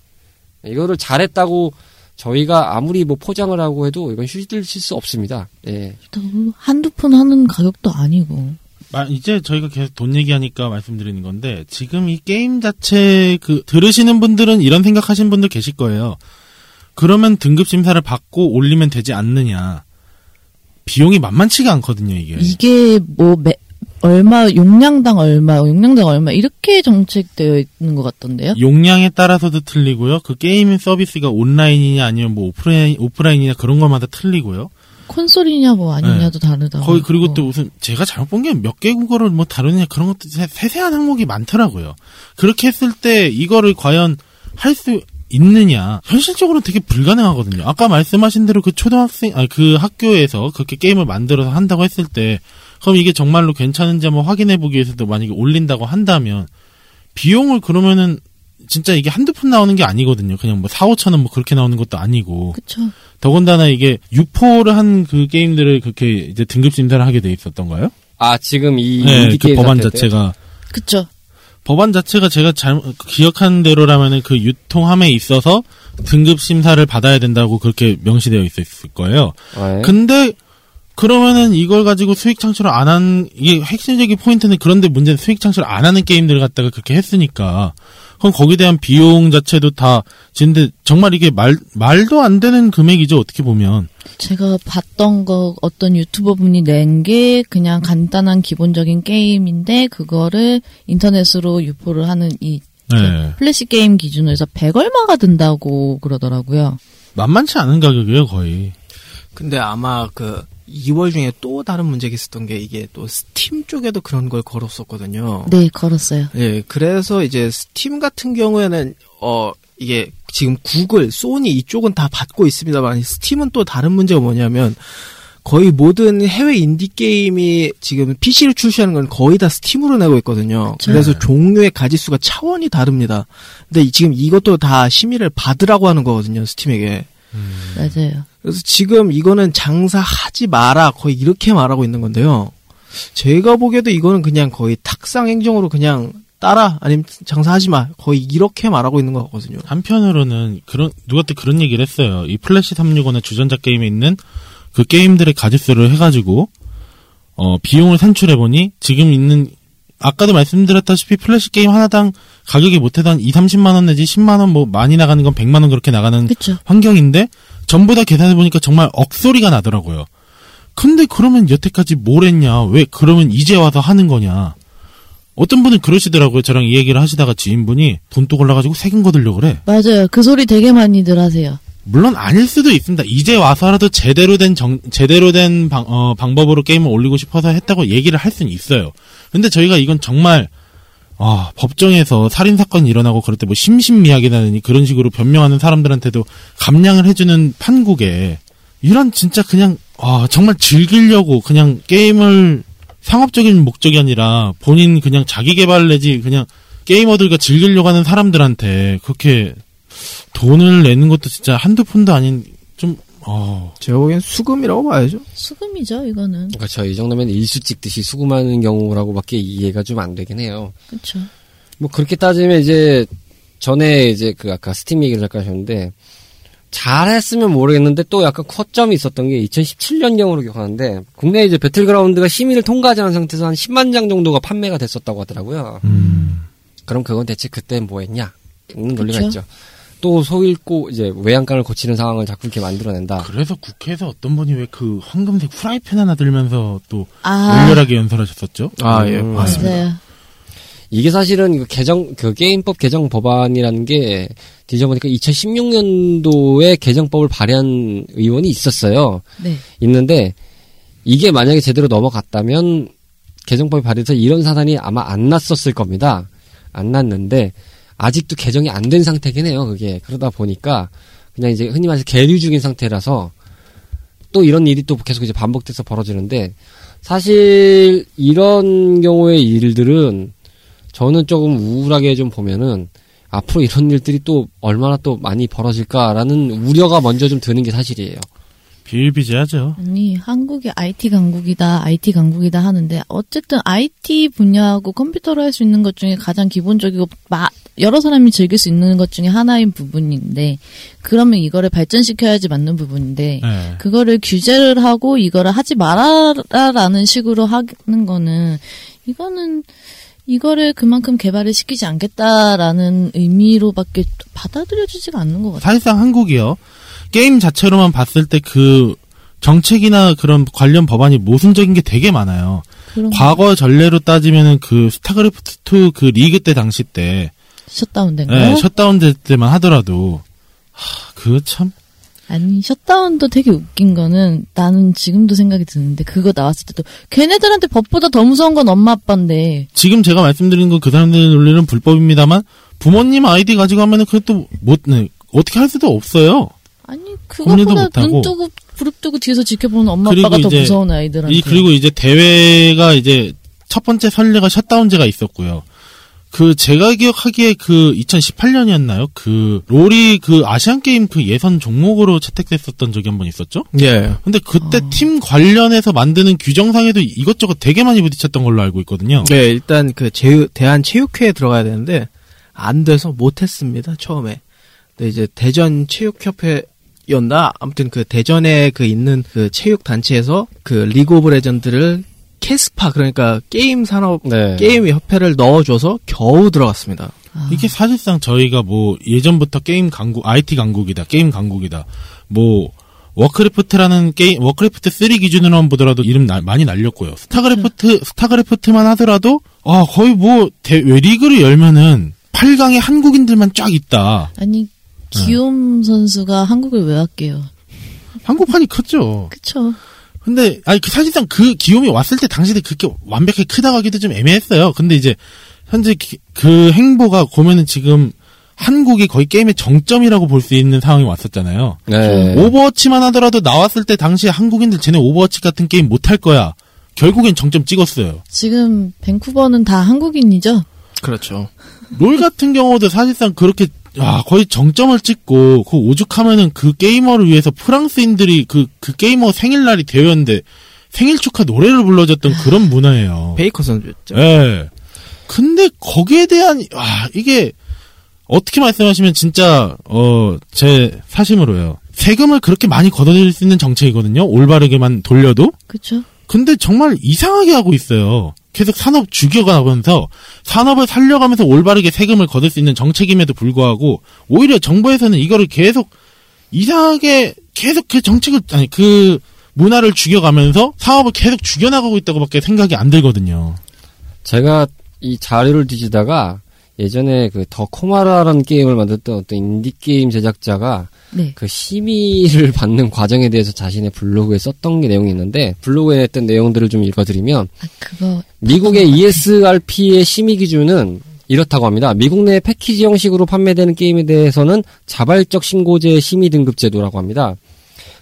이거를 잘했다고 저희가 아무리 뭐 포장을 하고 해도 이건 휴질칠 수 없습니다. 예. 또 한두 푼 하는 가격도 아니고. 마- 이제 저희가 계속 돈 얘기하니까 말씀드리는 건데 지금 이 게임 자체 그 들으시는 분들은 이런 생각하시는 분들 계실 거예요. 그러면 등급 심사를 받고 올리면 되지 않느냐. 비용이 만만치가 않거든요, 이게. 이게 뭐 매, 얼마 용량당 얼마 용량당 얼마 이렇게 정책되어 있는 것 같던데요? 용량에 따라서도 틀리고요. 그 게임 서비스가 온라인이냐 아니면 뭐 오프라인 오프라인이냐 그런 것마다 틀리고요. 콘솔이냐 뭐 아니냐도. 네. 거의 그리고 또. 무슨 제가 잘못 본 게 몇 개 국어를 뭐 다루느냐 그런 것도 세- 세세한 항목이 많더라고요. 그렇게 했을 때 이거를 과연 할 수 있느냐 현실적으로는 되게 불가능하거든요. 아까 말씀하신 대로 그 초등학생 아니 그 학교에서 그렇게 게임을 만들어서 한다고 했을 때 그럼 이게 정말로 괜찮은지 한번 확인해 보기 위해서도 만약에 올린다고 한다면 비용을 그러면은 진짜 이게 한두 푼 나오는 게 아니거든요. 그냥 뭐 4, 5천 원 뭐 그렇게 나오는 것도 아니고. 그쵸. 더군다나 이게 유포를 한 그 게임들을 그렇게 이제 등급 심사를 하게 돼 있었던가요? 아 지금 이 네, 그 게임 법안? 자체가 그쵸. 법안 자체가 제가 잘 기억하는 대로라면은 그 유통함에 있어서 등급 심사를 받아야 된다고 그렇게 명시되어 있었을 거예요. 아, 예. 근데 그러면은 이걸 가지고 수익 창출을 안 한 이게 핵심적인 포인트는 그런데 문제는 수익 창출을 안 하는 게임들을 갖다가 그렇게 했으니까 그럼 거기에 대한 비용 자체도 다 근데 정말 이게 말 말도 안 되는 금액이죠 어떻게 보면 제가 봤던 거 어떤 유튜버 분이 낸 게 그냥 간단한 기본적인 게임인데 그거를 인터넷으로 유포를 하는 이 네. 플래시 게임 기준으로 해서 100 얼마가 든다고 그러더라고요. 만만치 않은 가격이에요 거의. 근데 아마 그 이유 중에 또 다른 문제가 있었던 게 이게 또 스팀 쪽에도 그런 걸 걸었었거든요. 네, 걸었어요. 예, 그래서 이제 스팀 같은 경우에는 어 이게 지금 구글, 소니 이쪽은 다 받고 있습니다만 스팀은 또 다른 문제가 뭐냐면 거의 모든 해외 인디 게임이 지금 PC로 출시하는 건 거의 다 스팀으로 내고 있거든요. 그쵸. 그래서 종류의 가지수가 차원이 다릅니다. 근데 이- 지금 이것도 다 심의를 받으라고 하는 거거든요, 스팀에게. 맞아요. 그래서 지금 이거는 장사하지 마라 거의 이렇게 말하고 있는 건데요. 제가 보기에도 이거는 그냥 거의 탁상 행정으로 그냥 따라 아니면 장사하지 마 거의 이렇게 말하고 있는 것 같거든요. 한편으로는 그런 누가 또 그런 얘기를 했어요. 이 플래시 365나 주전자 게임에 있는 그 게임들의 가짓수를 해가지고 어 비용을 산출해 보니 지금 있는 아까도 말씀드렸다시피 플래시 게임 하나당 가격이 못해도 한 2, 30만 원 내지 10만 원 뭐 많이 나가는 건 100만 원 그렇게 나가는 그쵸. 환경인데 전부 다 계산해 보니까 정말 억소리가 나더라고요. 근데 그러면 여태까지 뭘 했냐? 왜 그러면 이제 와서 하는 거냐? 어떤 분은 그러시더라고요. 저랑 이 얘기를 하시다가 지인분이 돈또 골라가지고 세금 거두려고 그래. 맞아요. 그 소리 되게 많이들 하세요. 물론 아닐 수도 있습니다. 이제 와서라도 제대로 된 정, 제대로 된 방, 어, 방법으로 게임을 올리고 싶어서 했다고 얘기를 할 수는 있어요. 근데 저희가 이건 정말 아, 법정에서 살인 사건이 일어나고 그럴 때 뭐 심신미약이라느니 그런 식으로 변명하는 사람들한테도 감량을 해주는 판국에 이런 진짜 그냥 아 정말 즐기려고 그냥 게임을 상업적인 목적이 아니라 본인 그냥 자기 개발 내지 그냥 게이머들과 즐기려고 하는 사람들한테 그렇게 돈을 내는 것도 진짜 한두 푼도 아닌 좀 어. 제가 보기엔 수금이라고 봐야죠. 수금이죠, 이거는. 그렇죠. 이 정도면 일수 찍듯이 수금하는 경우라고밖에 이해가 좀 안 되긴 해요. 그쵸. 뭐 그렇게 따지면 이제 전에 이제 그 아까 스팀 얘기를 잠깐 하셨는데 잘했으면 모르겠는데 또 약간 허점이 있었던 게 2017년경으로 기억하는데 국내 이제 배틀그라운드가 심의를 통과하지 않은 상태에서 한 10만 장 정도가 판매가 됐었다고 하더라고요. 음. 그럼 그건 대체 그때 뭐 했냐? 는 논리가 그쵸. 있죠. 또 소잃고 이제 외양간을 고치는 상황을 자꾸 이렇게 만들어낸다. 그래서 국회에서 어떤 분이 왜 그 황금색 프라이팬 하나 들면서 또 아, 열렬하게 연설하셨었죠? 아, 예, 음, 맞습니다. 맞아요. 이게 사실은 그 개정 그 게임법 개정 법안이라는 게 뒤져보니까 2016년도에 개정법을 발의한 의원이 있었어요. 네. 있는데 이게 만약에 제대로 넘어갔다면 개정법이 발의돼서 이런 사단이 아마 안 났었을 겁니다. 안 났는데 아직도 개정이 안 된 상태긴 해요. 그게 그러다 보니까 그냥 이제 흔히 말해서 계류 중인 상태라서 또 이런 일이 또 계속 이제 반복돼서 벌어지는데 사실 이런 경우의 일들은 저는 조금 우울하게 좀 보면은 앞으로 이런 일들이 또 얼마나 또 많이 벌어질까라는 우려가 먼저 좀 드는 게 사실이에요. 비일비재하죠. 아니, 한국이 IT 강국이다, IT 강국이다 하는데, 어쨌든 IT 분야하고 컴퓨터로 할 수 있는 것 중에 가장 기본적이고, 마, 여러 사람이 즐길 수 있는 것 중에 하나인 부분인데, 그러면 이거를 발전시켜야지 맞는 부분인데, 네. 그거를 규제를 하고 이거를 하지 말아라라는 식으로 하는 거는, 이거는, 이거를 그만큼 개발을 시키지 않겠다라는 의미로밖에 받아들여지지가 않는 것 같아요. 사실상 한국이요. 게임 자체로만 봤을 때 그 정책이나 그런 관련 법안이 모순적인 게 되게 많아요. 과거 전례로 따지면은 그 스타크래프트 2 그 리그 때 당시 때 셧다운된 거? 예, 셧다운 될 때만 하더라도 하, 그거 참 아니 셧다운도 되게 웃긴 거는 나는 지금도 생각이 드는데 그거 나왔을 때도 걔네들한테 법보다 더 무서운 건 엄마 아빠인데 지금 제가 말씀드린 건그 사람들의 논리는 불법입니다만 부모님 아이디 가지고 하면은 그것도 못 네, 어떻게 할 수도 없어요. 아니 그것보다. 눈 뜨고 부릅 뜨고 뒤에서 지켜보는 엄마 아빠가 더 무서운 아이들한테 이 그리고 이제 대회가 이제 첫 번째 선례가 셧다운제가 있었고요. 그 제가 기억하기에 그 2018년이었나요? 그 롤이 그 아시안 게임 그 예선 종목으로 채택됐었던 적이 한 번 있었죠? 예. 근데 그때 어. 팀 관련해서 만드는 규정상에도 이것저것 되게 많이 부딪혔던 걸로 알고 있거든요. 네, 일단 그 제휴, 대한 체육회에 들어가야 되는데 안 돼서 못 했습니다 처음에. 근데 이제 대전 체육협회 였나 아무튼 그 대전에 그 있는 그 체육 단체에서 그 리그 오브 레전드를 케스파 그러니까 게임 산업 네. 게임 협회를 넣어줘서 겨우 들어갔습니다. 아, 이게 사실상 저희가 뭐 예전부터 게임 강국, IT 강국이다, 게임 강국이다, 뭐 워크래프트라는 게임, 워크래프트 3 기준으로만 보더라도 이름 나- 많이 날렸고요. 스타크래프트, 스타크래프트만 하더라도 아 거의 뭐 대, 리그를 열면은 8강에 한국인들만 쫙 있다. 아니 기욤 선수가 한국을 왜 왔게요? 한국판이 컸죠. 그쵸? 근데 아니 그 사실상 그 기욤이 왔을 때 당시에 그렇게 완벽하게 크다고 하기도 좀 애매했어요. 근데 이제 현재 기- 그 행보가 보면은 지금 한국이 거의 게임의 정점이라고 볼 수 있는 상황이 왔었잖아요. 네. 오버워치만 하더라도 나왔을 때 당시에 한국인들 쟤네 오버워치 같은 게임 못할 거야. 결국엔 정점 찍었어요. 지금 밴쿠버는 다 한국인이죠? 그렇죠. 롤 같은 경우도 사실상 그렇게 아, 거의 정점을 찍고 그 오죽하면은 그 게이머를 위해서 프랑스인들이 그, 그 게이머 생일날이 되었는데 생일 축하 노래를 불러줬던 그런 문화예요. 베이커 선수였죠. 예. 근데 거기에 대한 아 이게 어떻게 말씀하시면 진짜 어 제 사심으로요. 세금을 그렇게 많이 걷어들일 수 있는 정책이거든요. 올바르게만 돌려도. 그쵸? 근데 정말 이상하게 하고 있어요. 계속 산업 죽여가면서 산업을 살려가면서 올바르게 세금을 거둘 수 있는 정책임에도 불구하고 오히려 정부에서는 이거를 계속 이상하게 계속 그 정책을 아니 그 문화를 죽여가면서 사업을 계속 죽여나가고 있다고밖에 생각이 안 들거든요. 제가 이 자료를 뒤지다가 예전에 그 더 코마라라는 게임을 만들었던 어떤 인디 게임 제작자가 네. 그 심의를 받는 과정에 대해서 자신의 블로그에 썼던 게 내용이 있는데 블로그에 했던 내용들을 좀 읽어드리면 아. 미국의 ESRP의 심의 기준은 이렇다고 합니다. 미국 내 패키지 형식으로 판매되는 게임에 대해서는 자발적 신고제 심의 등급 제도라고 합니다.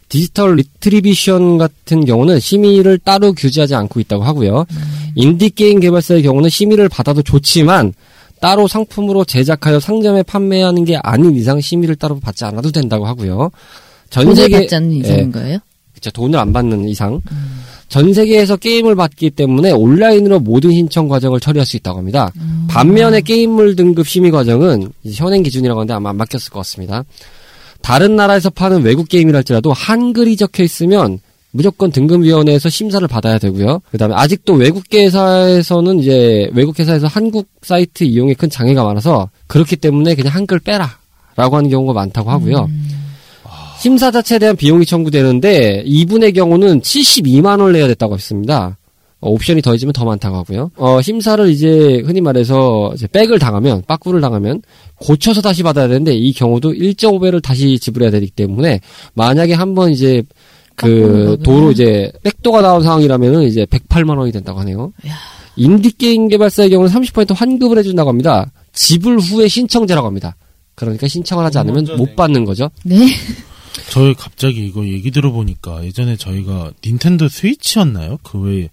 디지털 distribution 같은 경우는 심의를 따로 규제하지 않고 있다고 하고요. 인디 게임 개발사의 경우는 심의를 받아도 좋지만 따로 상품으로 제작하여 상점에 판매하는 게 아닌 이상 심의를 따로 받지 않아도 된다고 하고요. 전 돈을 세계 받지 않는 이상인 거예요? 그쵸, 돈을 안 받는 이상 전 세계에서 게임을 받기 때문에 온라인으로 모든 신청 과정을 처리할 수 있다고 합니다. 반면에 게임물 등급 심의 과정은 현행 기준이라고 하는데 아마 안 바뀌었을 것 같습니다. 다른 나라에서 파는 외국 게임이랄지라도 한글이 적혀 있으면 무조건 등급위원회에서 심사를 받아야 되고요. 그다음에 아직도 외국 회사에서는 이제 외국 회사에서 한국 사이트 이용에 큰 장애가 많아서 그렇기 때문에 그냥 한글 빼라라고 하는 경우가 많다고 하고요. 심사 자체에 대한 비용이 청구되는데 이분의 경우는 72만 원을 내야 됐다고 했습니다. 어, 옵션이 더해지면 더 많다고 하고요. 어, 심사를 이제 흔히 말해서 이제 백을 당하면 빠꾸를 당하면 고쳐서 다시 받아야 되는데 이 경우도 1.5배를 다시 지불해야 되기 때문에 만약에 한번 이제 그 빠꾸를 도로 이제 백도가 나온 상황이라면은 이제 108만 원이 된다고 하네요. 야. 인디 게임 개발사의 경우는 30% 환급을 해준다고 합니다. 지불 후에 신청제라고 합니다. 그러니까 신청을 하지 어, 않으면 못 네. 받는 거죠. 네. 저희 갑자기 이거 얘기 들어보니까 예전에 저희가 닌텐도 스위치였나요? 그 외에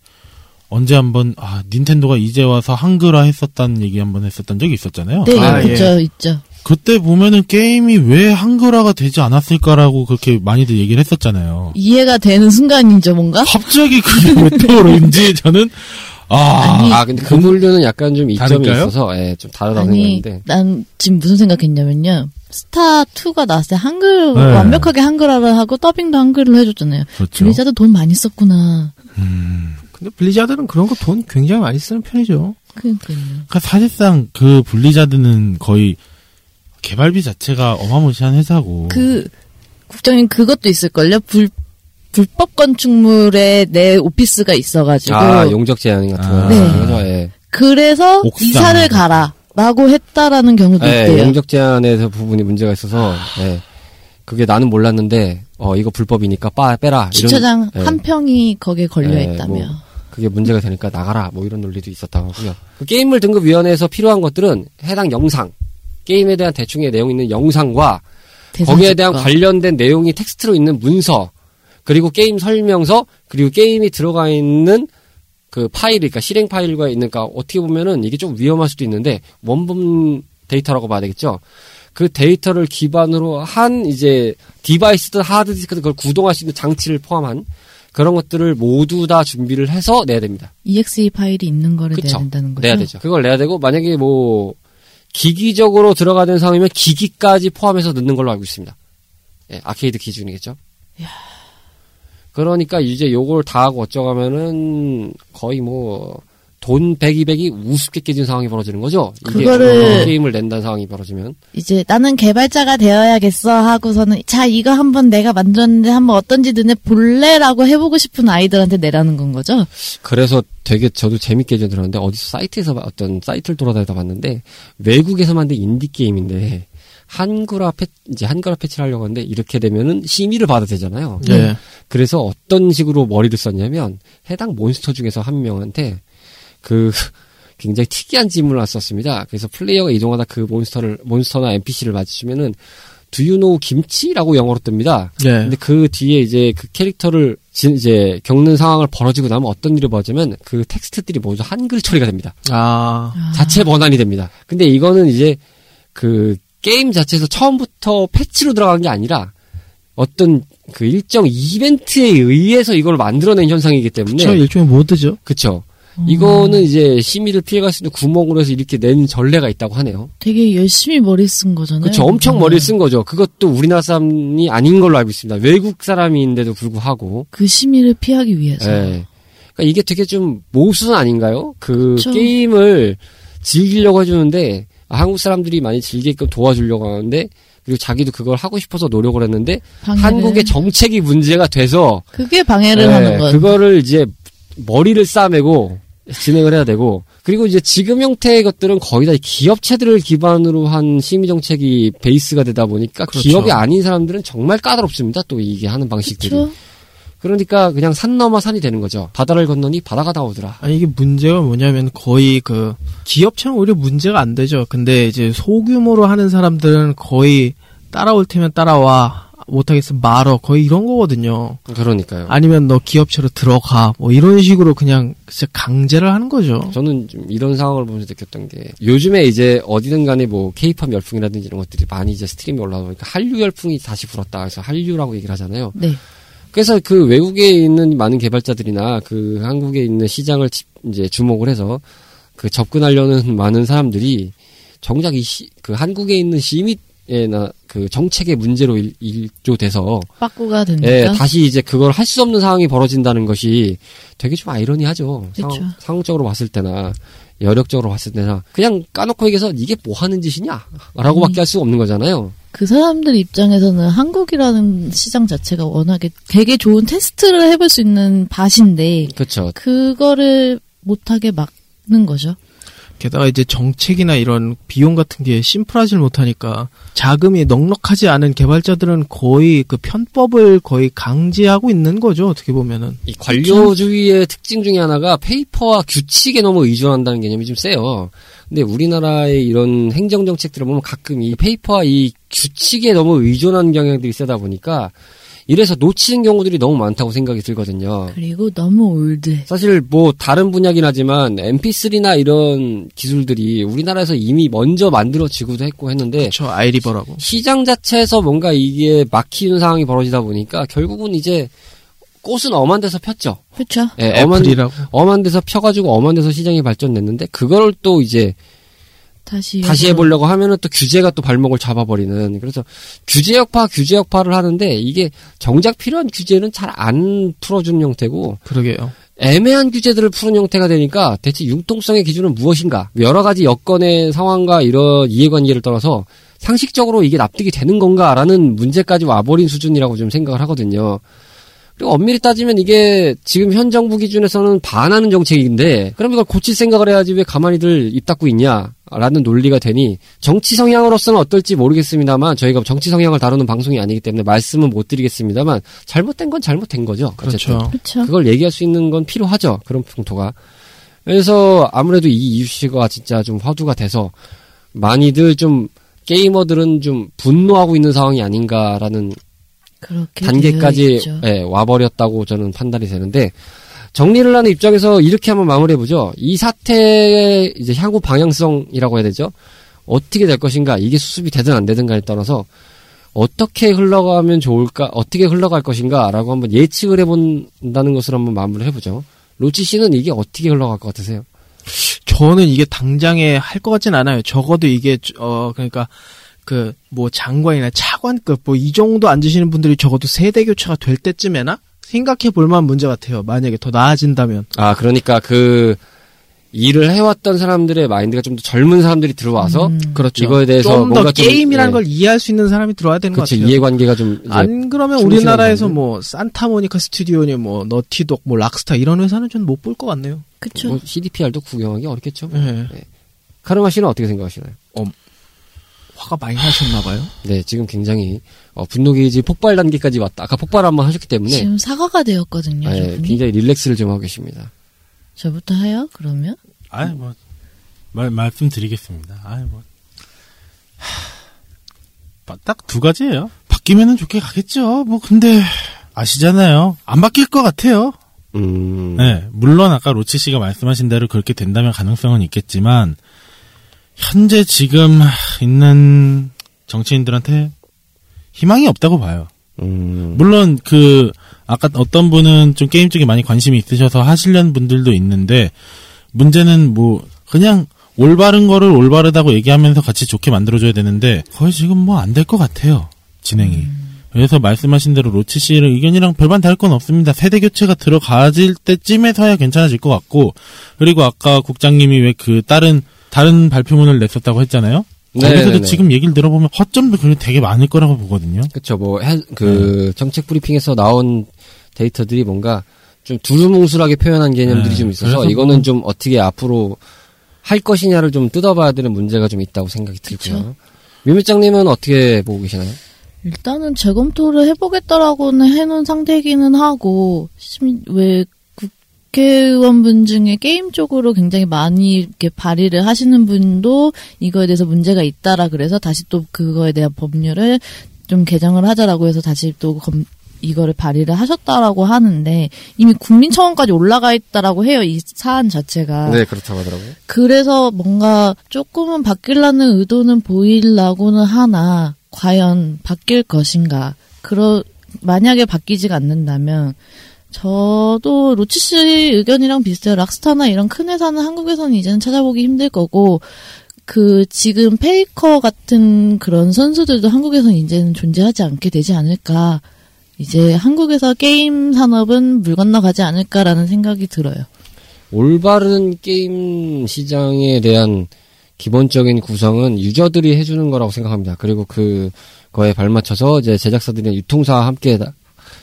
언제 한번 아 닌텐도가 이제 와서 한글화 했었다는 얘기 한번 했었던 적이 있었잖아요. 네, 아, 그쵸, 있죠. 그때 보면은 게임이 왜 한글화가 되지 않았을까라고 그렇게 많이들 얘기를 했었잖아요. 이해가 되는 순간이죠, 뭔가? 갑자기 그게 왜 떠오르는지 저는 아, 아니, 아, 근데 그 분류는 약간 좀 이점이 다를까요? 있어서, 예, 좀 다르다고 아니, 생각했는데. 난 지금 무슨 생각했냐면요. 스타2가 나왔을 때 한글, 네. 완벽하게 한글화를 하고 더빙도 한글로 해줬잖아요. 그렇죠. 블리자드 돈 많이 썼구나. 음, 근데 블리자드는 그런 거 돈 굉장히 많이 쓰는 편이죠. 그니까요. 그러니까 사실상 그 블리자드는 거의 개발비 자체가 어마무시한 회사고. 그, 국장님 그것도 있을걸요? 불, 불법 건축물에 내 오피스가 있어가지고. 아, 용적 제한 같은 거. 아. 네. 예. 그래서 옥상. 이사를 가라. 라고 했다라는 경우도 예, 있대요. 용적 제한에서 부분이 문제가 있어서, 예. 그게 나는 몰랐는데, 어, 이거 불법이니까 빠, 빼라. 이런- 주차장 예. 한 평이 거기에 걸려 예, 있다며. 뭐, 그게 문제가 되니까 나가라. 뭐 이런 논리도 있었다고 하고요. 그 게임물 등급 위원회에서 필요한 것들은 해당 영상, 게임에 대한 대충의 내용 있는 영상과 거기에 대한 대사집과. 관련된 내용이 텍스트로 있는 문서, 그리고 게임 설명서, 그리고 게임이 들어가 있는 그 파일, 그러니까 실행 파일과 있는, 그러니까 어떻게 보면은 이게 좀 위험할 수도 있는데, 원본 데이터라고 봐야 되겠죠? 그 데이터를 기반으로 한 이제 device든 하드디스크든 그걸 구동할 수 있는 장치를 포함한 그런 것들을 모두 다 준비를 해서 내야 됩니다. EXE 파일이 있는 거를 그쵸. 내야 된다는 거죠. 내야 되죠. 그걸 내야 되고, 만약에 뭐, 기기적으로 들어가는 상황이면 기기까지 포함해서 넣는 걸로 알고 있습니다. 예, 아케이드 기준이겠죠. 그러니까 이제 요걸 다 하고 어쩌가면은 거의 뭐, 돈 100, 200이 우습게 깨진 상황이 벌어지는 거죠. 이게 그거를- 게임을 낸다는 상황이 벌어지면. 이제 나는 개발자가 되어야겠어 하고서는 자 이거 한번 내가 만들었는데 한번 어떤지 너네 볼래라고 해보고 싶은 아이들한테 내라는 건 거죠. 그래서 되게 저도 재밌게 들었는데 어디서 사이트에서 봐- 어떤 사이트를 돌아다니다 봤는데 외국에서 만든 인디 게임인데 한글화 패 이제 한글화 패치를 하려고 하는데 이렇게 되면은 심의를 받아야 되잖아요. 네. 그래서 어떤 식으로 머리를 썼냐면 해당 몬스터 중에서 한 명한테 그 굉장히 특이한 질문을 넣었었습니다. 그래서 플레이어가 이동하다 그 몬스터를 몬스터나 NPC를 맞으시면은 Do you know 김치라고 영어로 뜹니다. 네. 근데 그 뒤에 이제 그 캐릭터를 지- 이제 겪는 상황을 벌어지고 나면 어떤 일이 벌어지면 그 텍스트들이 모두 한글 처리가 됩니다. 아, 아, 자체 번안이 됩니다. 근데 이거는 이제 그 게임 자체에서 처음부터 패치로 들어간 게 아니라 어떤 그 일정 이벤트에 의해서 이걸 만들어낸 현상이기 때문에 그쵸, 일종의 모드죠. 그쵸. 음. 이거는 이제 심의를 피해갈 수 있는 구멍으로 해서 이렇게 낸 전례가 있다고 하네요. 되게 열심히 머리 쓴 거잖아요. 그쵸. 엄청 음. 머리를 쓴 거죠. 그것도 우리나라 사람이 아닌 걸로 알고 있습니다. 외국 사람인데도 불구하고. 그 심의를 피하기 위해서. 예. 그러니까 이게 되게 좀 모순 아닌가요? 그 그쵸. 게임을 즐기려고 해주는데 아, 한국 사람들이 많이 즐기게끔 도와주려고 하는데 그리고 자기도 그걸 하고 싶어서 노력을 했는데 방해를. 한국의 정책이 문제가 돼서 그게 방해를 예, 하는 거예요. 그거를 이제 머리를 싸매고 진행을 해야 되고 그리고 이제 지금 형태의 것들은 거의 다 기업체들을 기반으로 한 심의 정책이 베이스가 되다 보니까 그렇죠. 기업이 아닌 사람들은 정말 까다롭습니다. 또 이게 하는 방식들이. 그렇죠. 그러니까 그냥 산 넘어 산이 되는 거죠. 바다를 건너니 바다가 나오더라. 아니 이게 문제가 뭐냐면 거의 그 기업체는 오히려 문제가 안 되죠. 근데 이제 소규모로 하는 사람들은 거의 따라올 테면 따라와 못하겠으면 말어 거의 이런 거거든요. 그러니까요. 아니면 너 기업체로 들어가 뭐 이런 식으로 그냥 진짜 강제를 하는 거죠. 저는 좀 이런 상황을 보면서 느꼈던 게 요즘에 이제 어디든 간에 뭐 케이팝 열풍이라든지 이런 것들이 많이 이제 stream에 올라오다 보니까 한류 열풍이 다시 불었다. 그래서 한류라고 얘기를 하잖아요. 네. 그래서 그 외국에 있는 많은 개발자들이나 그 한국에 있는 시장을 지- 이제 주목을 해서 그 접근하려는 많은 사람들이 정작 이그 한국에 있는 시 민이나 그 정책의 문제로 일, 일조돼서 빠꾸가 예, 되니까. 다시 이제 그걸 할 수 없는 상황이 벌어진다는 것이 되게 좀 아이러니하죠. 그쵸. 상황, 상황적으로 봤을 때나 여력적으로 봤을 때나 그냥 까놓고 얘기해서 이게 뭐 하는 짓이냐? 라고밖에 할 수가 없는 거잖아요. 그 사람들 입장에서는 한국이라는 시장 자체가 워낙에 되게 좋은 테스트를 해볼 수 있는 밭인데 그렇죠. 그거를 못하게 막는 거죠. 게다가 이제 정책이나 이런 비용 같은 게 심플하지 못하니까 자금이 넉넉하지 않은 개발자들은 거의 그 편법을 거의 강제하고 있는 거죠. 어떻게 보면은. 이 관료주의의 특징 중에 하나가 페이퍼와 규칙에 너무 의존한다는 개념이 좀 세요. 근데 우리나라의 이런 행정 정책들을 보면 가끔 이 페이퍼와 이 규칙에 너무 의존하는 경향들이 세다 보니까 이래서 놓치는 경우들이 너무 많다고 생각이 들거든요. 그리고 너무 old해. 사실 뭐 다른 분야긴 하지만 MP3나 이런 기술들이 우리나라에서 이미 먼저 만들어지기도 했고 했는데 그렇죠. 아이리버라고. 시장 자체에서 뭔가 이게 막히는 상황이 벌어지다 보니까 결국은 이제 꽃은 엄한 데서 폈죠. 그렇죠. 예, 엄한, 애플이라고. 엄한 데서 펴가지고 엄한 데서 시장이 발전됐는데 그걸 또 이제 다시 다시 해보려고 하면은 또 규제가 또 발목을 잡아버리는 그래서 규제 역파 규제 역파를 하는데 이게 정작 필요한 규제는 잘 안 풀어주는 형태고 그러게요. 애매한 규제들을 푸는 형태가 되니까 대체 융통성의 기준은 무엇인가? 여러 가지 여건의 상황과 이런 이해관계를 떠나서 상식적으로 이게 납득이 되는 건가라는 문제까지 와버린 수준이라고 좀 생각을 하거든요. 그리고 엄밀히 따지면 이게 지금 현 정부 기준에서는 반하는 정책인데 그럼 이걸 고칠 생각을 해야지 왜 가만히들 입 닫고 있냐라는 논리가 되니 정치 성향으로서는 어떨지 모르겠습니다만 저희가 정치 성향을 다루는 방송이 아니기 때문에 말씀은 못 드리겠습니다만 잘못된 건 잘못된 거죠. 어쨌든. 그렇죠. 그렇죠. 그걸 얘기할 수 있는 건 필요하죠. 그런 풍토가. 그래서 아무래도 이 이슈가 진짜 좀 화두가 돼서 많이들 좀 게이머들은 좀 분노하고 있는 상황이 아닌가라는 단계까지. 예, 와버렸다고 저는 판단이 되는데 정리를 하는 입장에서 이렇게 한번 마무리해보죠. 이 사태의 이제 향후 방향성이라고 해야 되죠. 어떻게 될 것인가, 이게 수습이 되든 안 되든가에 따라서 어떻게 흘러가면 좋을까, 어떻게 흘러갈 것인가라고 한번 예측을 해본다는 것을 한번 마무리를 해보죠. 로치 씨는 이게 어떻게 흘러갈 것 같으세요? 저는 이게 당장에 할 것 같진 않아요. 적어도 이게 어 그러니까 그 뭐 장관이나 차관급 뭐 이 정도 앉으시는 분들이 적어도 세대 교체가 될 때쯤에나 생각해 볼 만한 문제 같아요. 만약에 더 나아진다면. 아, 그러니까 그 일을 해왔던 사람들의 마인드가 좀 더 젊은 사람들이 들어와서 음. 그렇죠. 이거에 대해서 좀더 뭔가 좀, 게임이라는 예. 걸 이해할 수 있는 사람이 들어와야 되는 것 그렇죠. 같아요. 이해관계가 좀 안 그러면 우리나라에서? 뭐 산타모니카 스튜디오니 뭐 너티독 뭐 락스타 이런 회사는 전 못 볼 것 같네요. 그렇죠. 뭐 CDPR도 구경하기 어렵겠죠. 예. 카르마 씨는 어떻게 생각하시나요? 화가 많이 나셨나 봐요. 네, 지금 굉장히 어, 분노 게이지 폭발 단계까지 왔다. 아까 폭발 한번 하셨기 때문에 지금 사과가 되었거든요. 네, 저분이. 굉장히 릴렉스를 좀 하고 계십니다. 저부터 해요? 그러면 아니 뭐 말, 말씀드리겠습니다. 아이, 뭐. 딱 두 가지예요. 바뀌면은 좋게 가겠죠. 뭐, 근데, 아시잖아요. 안 바뀔 것 같아요. 음. 네, 물론 아까 로치 씨가 말씀하신 대로 그렇게 된다면 가능성은 있겠지만, 현재 지금 있는 정치인들한테 희망이 없다고 봐요. 음. 물론 그 아까 어떤 분은 좀 게임 쪽에 많이 관심이 있으셔서 하시려는 분들도 있는데 문제는 뭐 그냥 올바른 거를 올바르다고 얘기하면서 같이 좋게 만들어줘야 되는데 거의 지금 뭐 안 될 것 같아요 진행이. 그래서 말씀하신 대로 로치 씨의 의견이랑 별반 다를 건 없습니다. 세대 교체가 들어가질 때쯤에서야 괜찮아질 것 같고 그리고 아까 국장님이 왜 그 다른 다른 발표문을 냈었다고 했잖아요. 거기서도 네네네. 지금 얘기를 들어보면 허점도 되게 많을 거라고 보거든요. 그쵸, 뭐, 해, 그, 정책 브리핑에서 나온 데이터들이 뭔가 좀 두루뭉술하게 표현한 개념들이 네, 좀 있어서 이거는 뭐- 좀 어떻게 앞으로 할 것이냐를 좀 뜯어봐야 되는 문제가 좀 있다고 생각이 들고요. 뮤미장님은 어떻게 보고 계시나요? 일단은 재검토를 해보겠다라고는 해놓은 상태이기는 하고, 심- 왜 국회의원분 중에 게임 쪽으로 굉장히 많이 이렇게 발의를 하시는 분도 이거에 대해서 문제가 있다라 그래서 다시 또 그거에 대한 법률을 좀 개정을 하자라고 해서 다시 또 검, 이거를 발의를 하셨다라고 하는데 이미 국민청원까지 올라가 있다라고 해요 이 사안 자체가 네, 그렇다고 하더라고요. 그래서 뭔가 조금은 바뀌려는 의도는 보이려고는 하나 과연 바뀔 것인가 그러 만약에 바뀌지가 않는다면 저도 로치 씨 의견이랑 비슷해요. 락스타나 이런 큰 회사는 한국에서는 이제는 찾아보기 힘들 거고 그 지금 페이커 같은 그런 선수들도 한국에서는 이제는 존재하지 않게 되지 않을까. 이제 한국에서 게임 산업은 물 건너가지 않을까라는 생각이 들어요. 올바른 게임 시장에 대한 기본적인 구성은 유저들이 해주는 거라고 생각합니다. 그리고 그 거에 발맞춰서 이제 제작사들이나 유통사와 함께 다-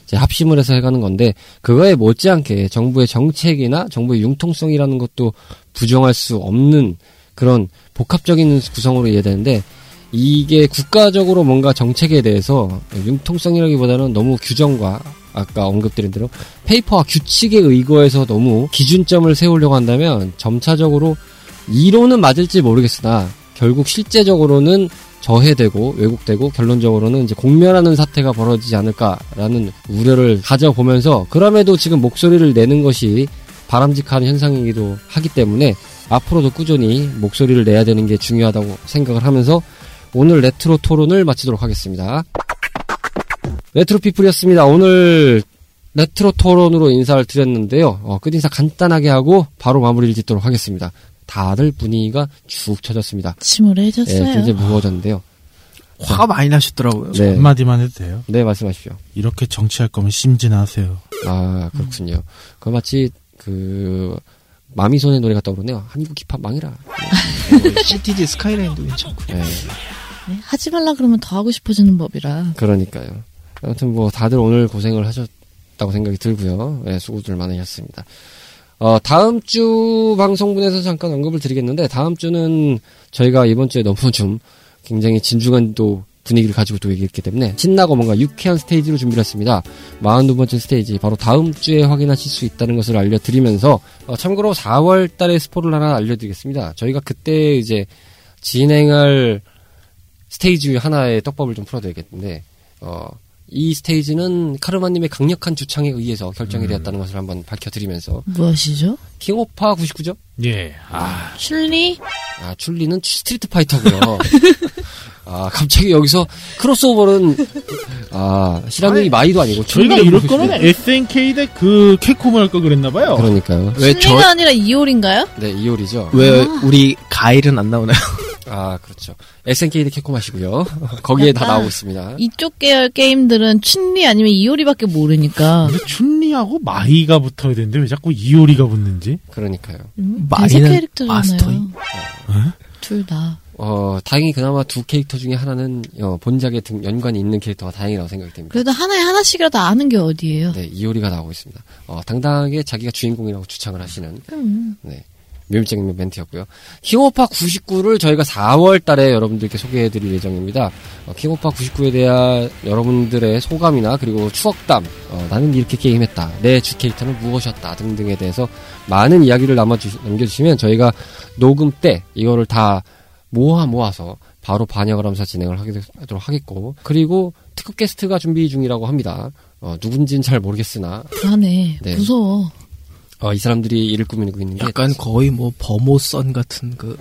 이제 합심을 해서 해가는 건데 그거에 못지않게 정부의 정책이나 정부의 융통성이라는 것도 부정할 수 없는 그런 복합적인 구성으로 이해되는데 이게 국가적으로 뭔가 정책에 대해서 융통성이라기보다는 너무 규정과 아까 언급드린 대로 페이퍼와 규칙에 의거해서 너무 기준점을 세우려고 한다면 점차적으로 이론은 맞을지 모르겠으나 결국 실제적으로는 저해되고 왜곡되고 결론적으로는 이제 공멸하는 사태가 벌어지지 않을까라는 우려를 가져보면서 그럼에도 지금 목소리를 내는 것이 바람직한 현상이기도 하기 때문에 앞으로도 꾸준히 목소리를 내야 되는 게 중요하다고 생각을 하면서 오늘 레트로 토론을 마치도록 하겠습니다. 레트로 피플이었습니다. 오늘 레트로 토론으로 인사를 드렸는데요. 어, 끝인사 간단하게 하고 바로 마무리를 짓도록 하겠습니다. 다들 분위기가 축 처졌습니다. 예, 침울해졌어요. 굉장히 무거워졌는데요. 화가 많이 나셨더라고요. 네. 한마디만 해도 돼요. 네, 말씀하십시오. 이렇게 정치할 거면 심진하세요. 아, 그렇군요. 그 마치 그 마미손의 노래가 떠오르네요. 한국 힙합 망해라. CTG 스카이라인도 괜찮고. 네, 네, 하지 말라 그러면 더 하고 싶어지는 법이라. 그러니까요. 아무튼 뭐 다들 오늘 고생을 하셨다고 생각이 들고요. 네, 수고들 많으셨습니다. 어, 다음 주 방송분에서 잠깐 언급을 드리겠는데 다음 주는 저희가 이번 주에 너무 좀 굉장히 진중한 또 분위기를 가지고 또 얘기했기 때문에 신나고 뭔가 유쾌한 스테이지로 준비를 했습니다. 42번째 스테이지 바로 다음 주에 확인하실 수 있다는 것을 알려드리면서 어, 참고로 4월 달에 스포를 하나 알려드리겠습니다. 저희가 그때 이제 진행할 스테이지 중 하나의 떡밥을 좀 풀어드리겠는데 어, 이 스테이지는 카르마님의 강력한 주창에 의해서 결정이 되었다는 것을 한번 밝혀드리면서 무엇이죠? 킹오파 99죠? 예. 아, 춘리? 아 춘리는 스트리트 파이터고요. 아 갑자기 여기서 크로스오버는 아 시라누이 마이도 아니고 저희가 이럴 거면 SNK 대 그 캡콤을 할 거 그랬나 봐요. 그러니까요. 왜 춘리가 저, 아니라 이오리인가요? 네 이오리죠. 왜 우리 가일은 안 나오나요? 아 그렇죠. SNK도 캡콤 하시고요. 거기에 다 약간 나오고 있습니다. 이쪽 계열 게임들은 춘리 아니면 이오리밖에 모르니까 근데 춘리하고 마이가 붙어야 되는데 왜 자꾸 이오리가 붙는지? 그러니까요. 음, 마리는 대세 캐릭터잖아요. 마스터이. 둘 다. 어 다행히 그나마 두 캐릭터 중에 하나는 어, 본작에 등 연관이 있는 캐릭터가 다행이라고 생각이 됩니다. 그래도 하나에 하나씩이라도 아는 게 어디예요? 네 이올이가 나오고 있습니다. 어 당당하게 자기가 주인공이라고 주창을 하시는 음. 네. 묘미적인 멘트였고요. 킹오파 99를 저희가 4월 달에 여러분들께 소개해 드릴 예정입니다. 어, 킹오파 99에 대한 여러분들의 소감이나 그리고 추억담, 어, 나는 이렇게 게임했다, 내 주 캐릭터는 무엇이었다 등등에 대해서 많은 이야기를 남아주, 남겨주시면 저희가 녹음 때 이거를 다 모아 모아서 바로 반영을 하면서 진행을 하도록 하겠고 그리고 특급 게스트가 준비 중이라고 합니다. 어, 누군지는 잘 모르겠으나 불안해. 네. 무서워. 어, 이 사람들이 일을 꾸미고 있는 게 약간 거의 뭐 버모선 같은 그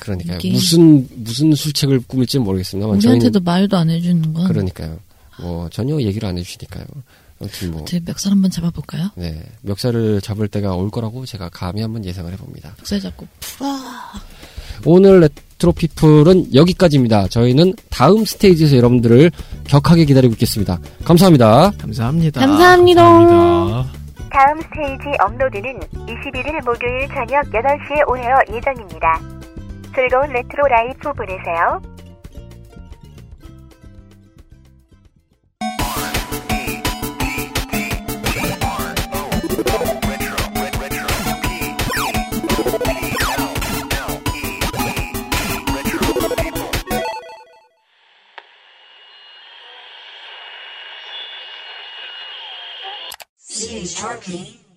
그러니까요. 이게- 무슨 무슨 술책을 꾸밀지는 모르겠습니다만 저희는 우리한테도 말도 안 해주는 건. 그러니까요. 뭐 전혀 얘기를 안 해주시니까요. 아무튼 뭐 어떻게 멱살 한번 잡아볼까요? 네, 멱살을 잡을 때가 올 거라고 제가 감히 한번 예상을 해봅니다. 멱살 잡고 풀어. 오늘 레트로피플은 여기까지입니다. 저희는 다음 스테이지에서 여러분들을 격하게 기다리고 있겠습니다. 감사합니다. 감사합니다. 감사합니다. 감사합니다. 다음 스테이지 업로드는 21일 목요일 저녁 8시에 오늘 예정입니다. 즐거운 레트로 라이프 보내세요. talking.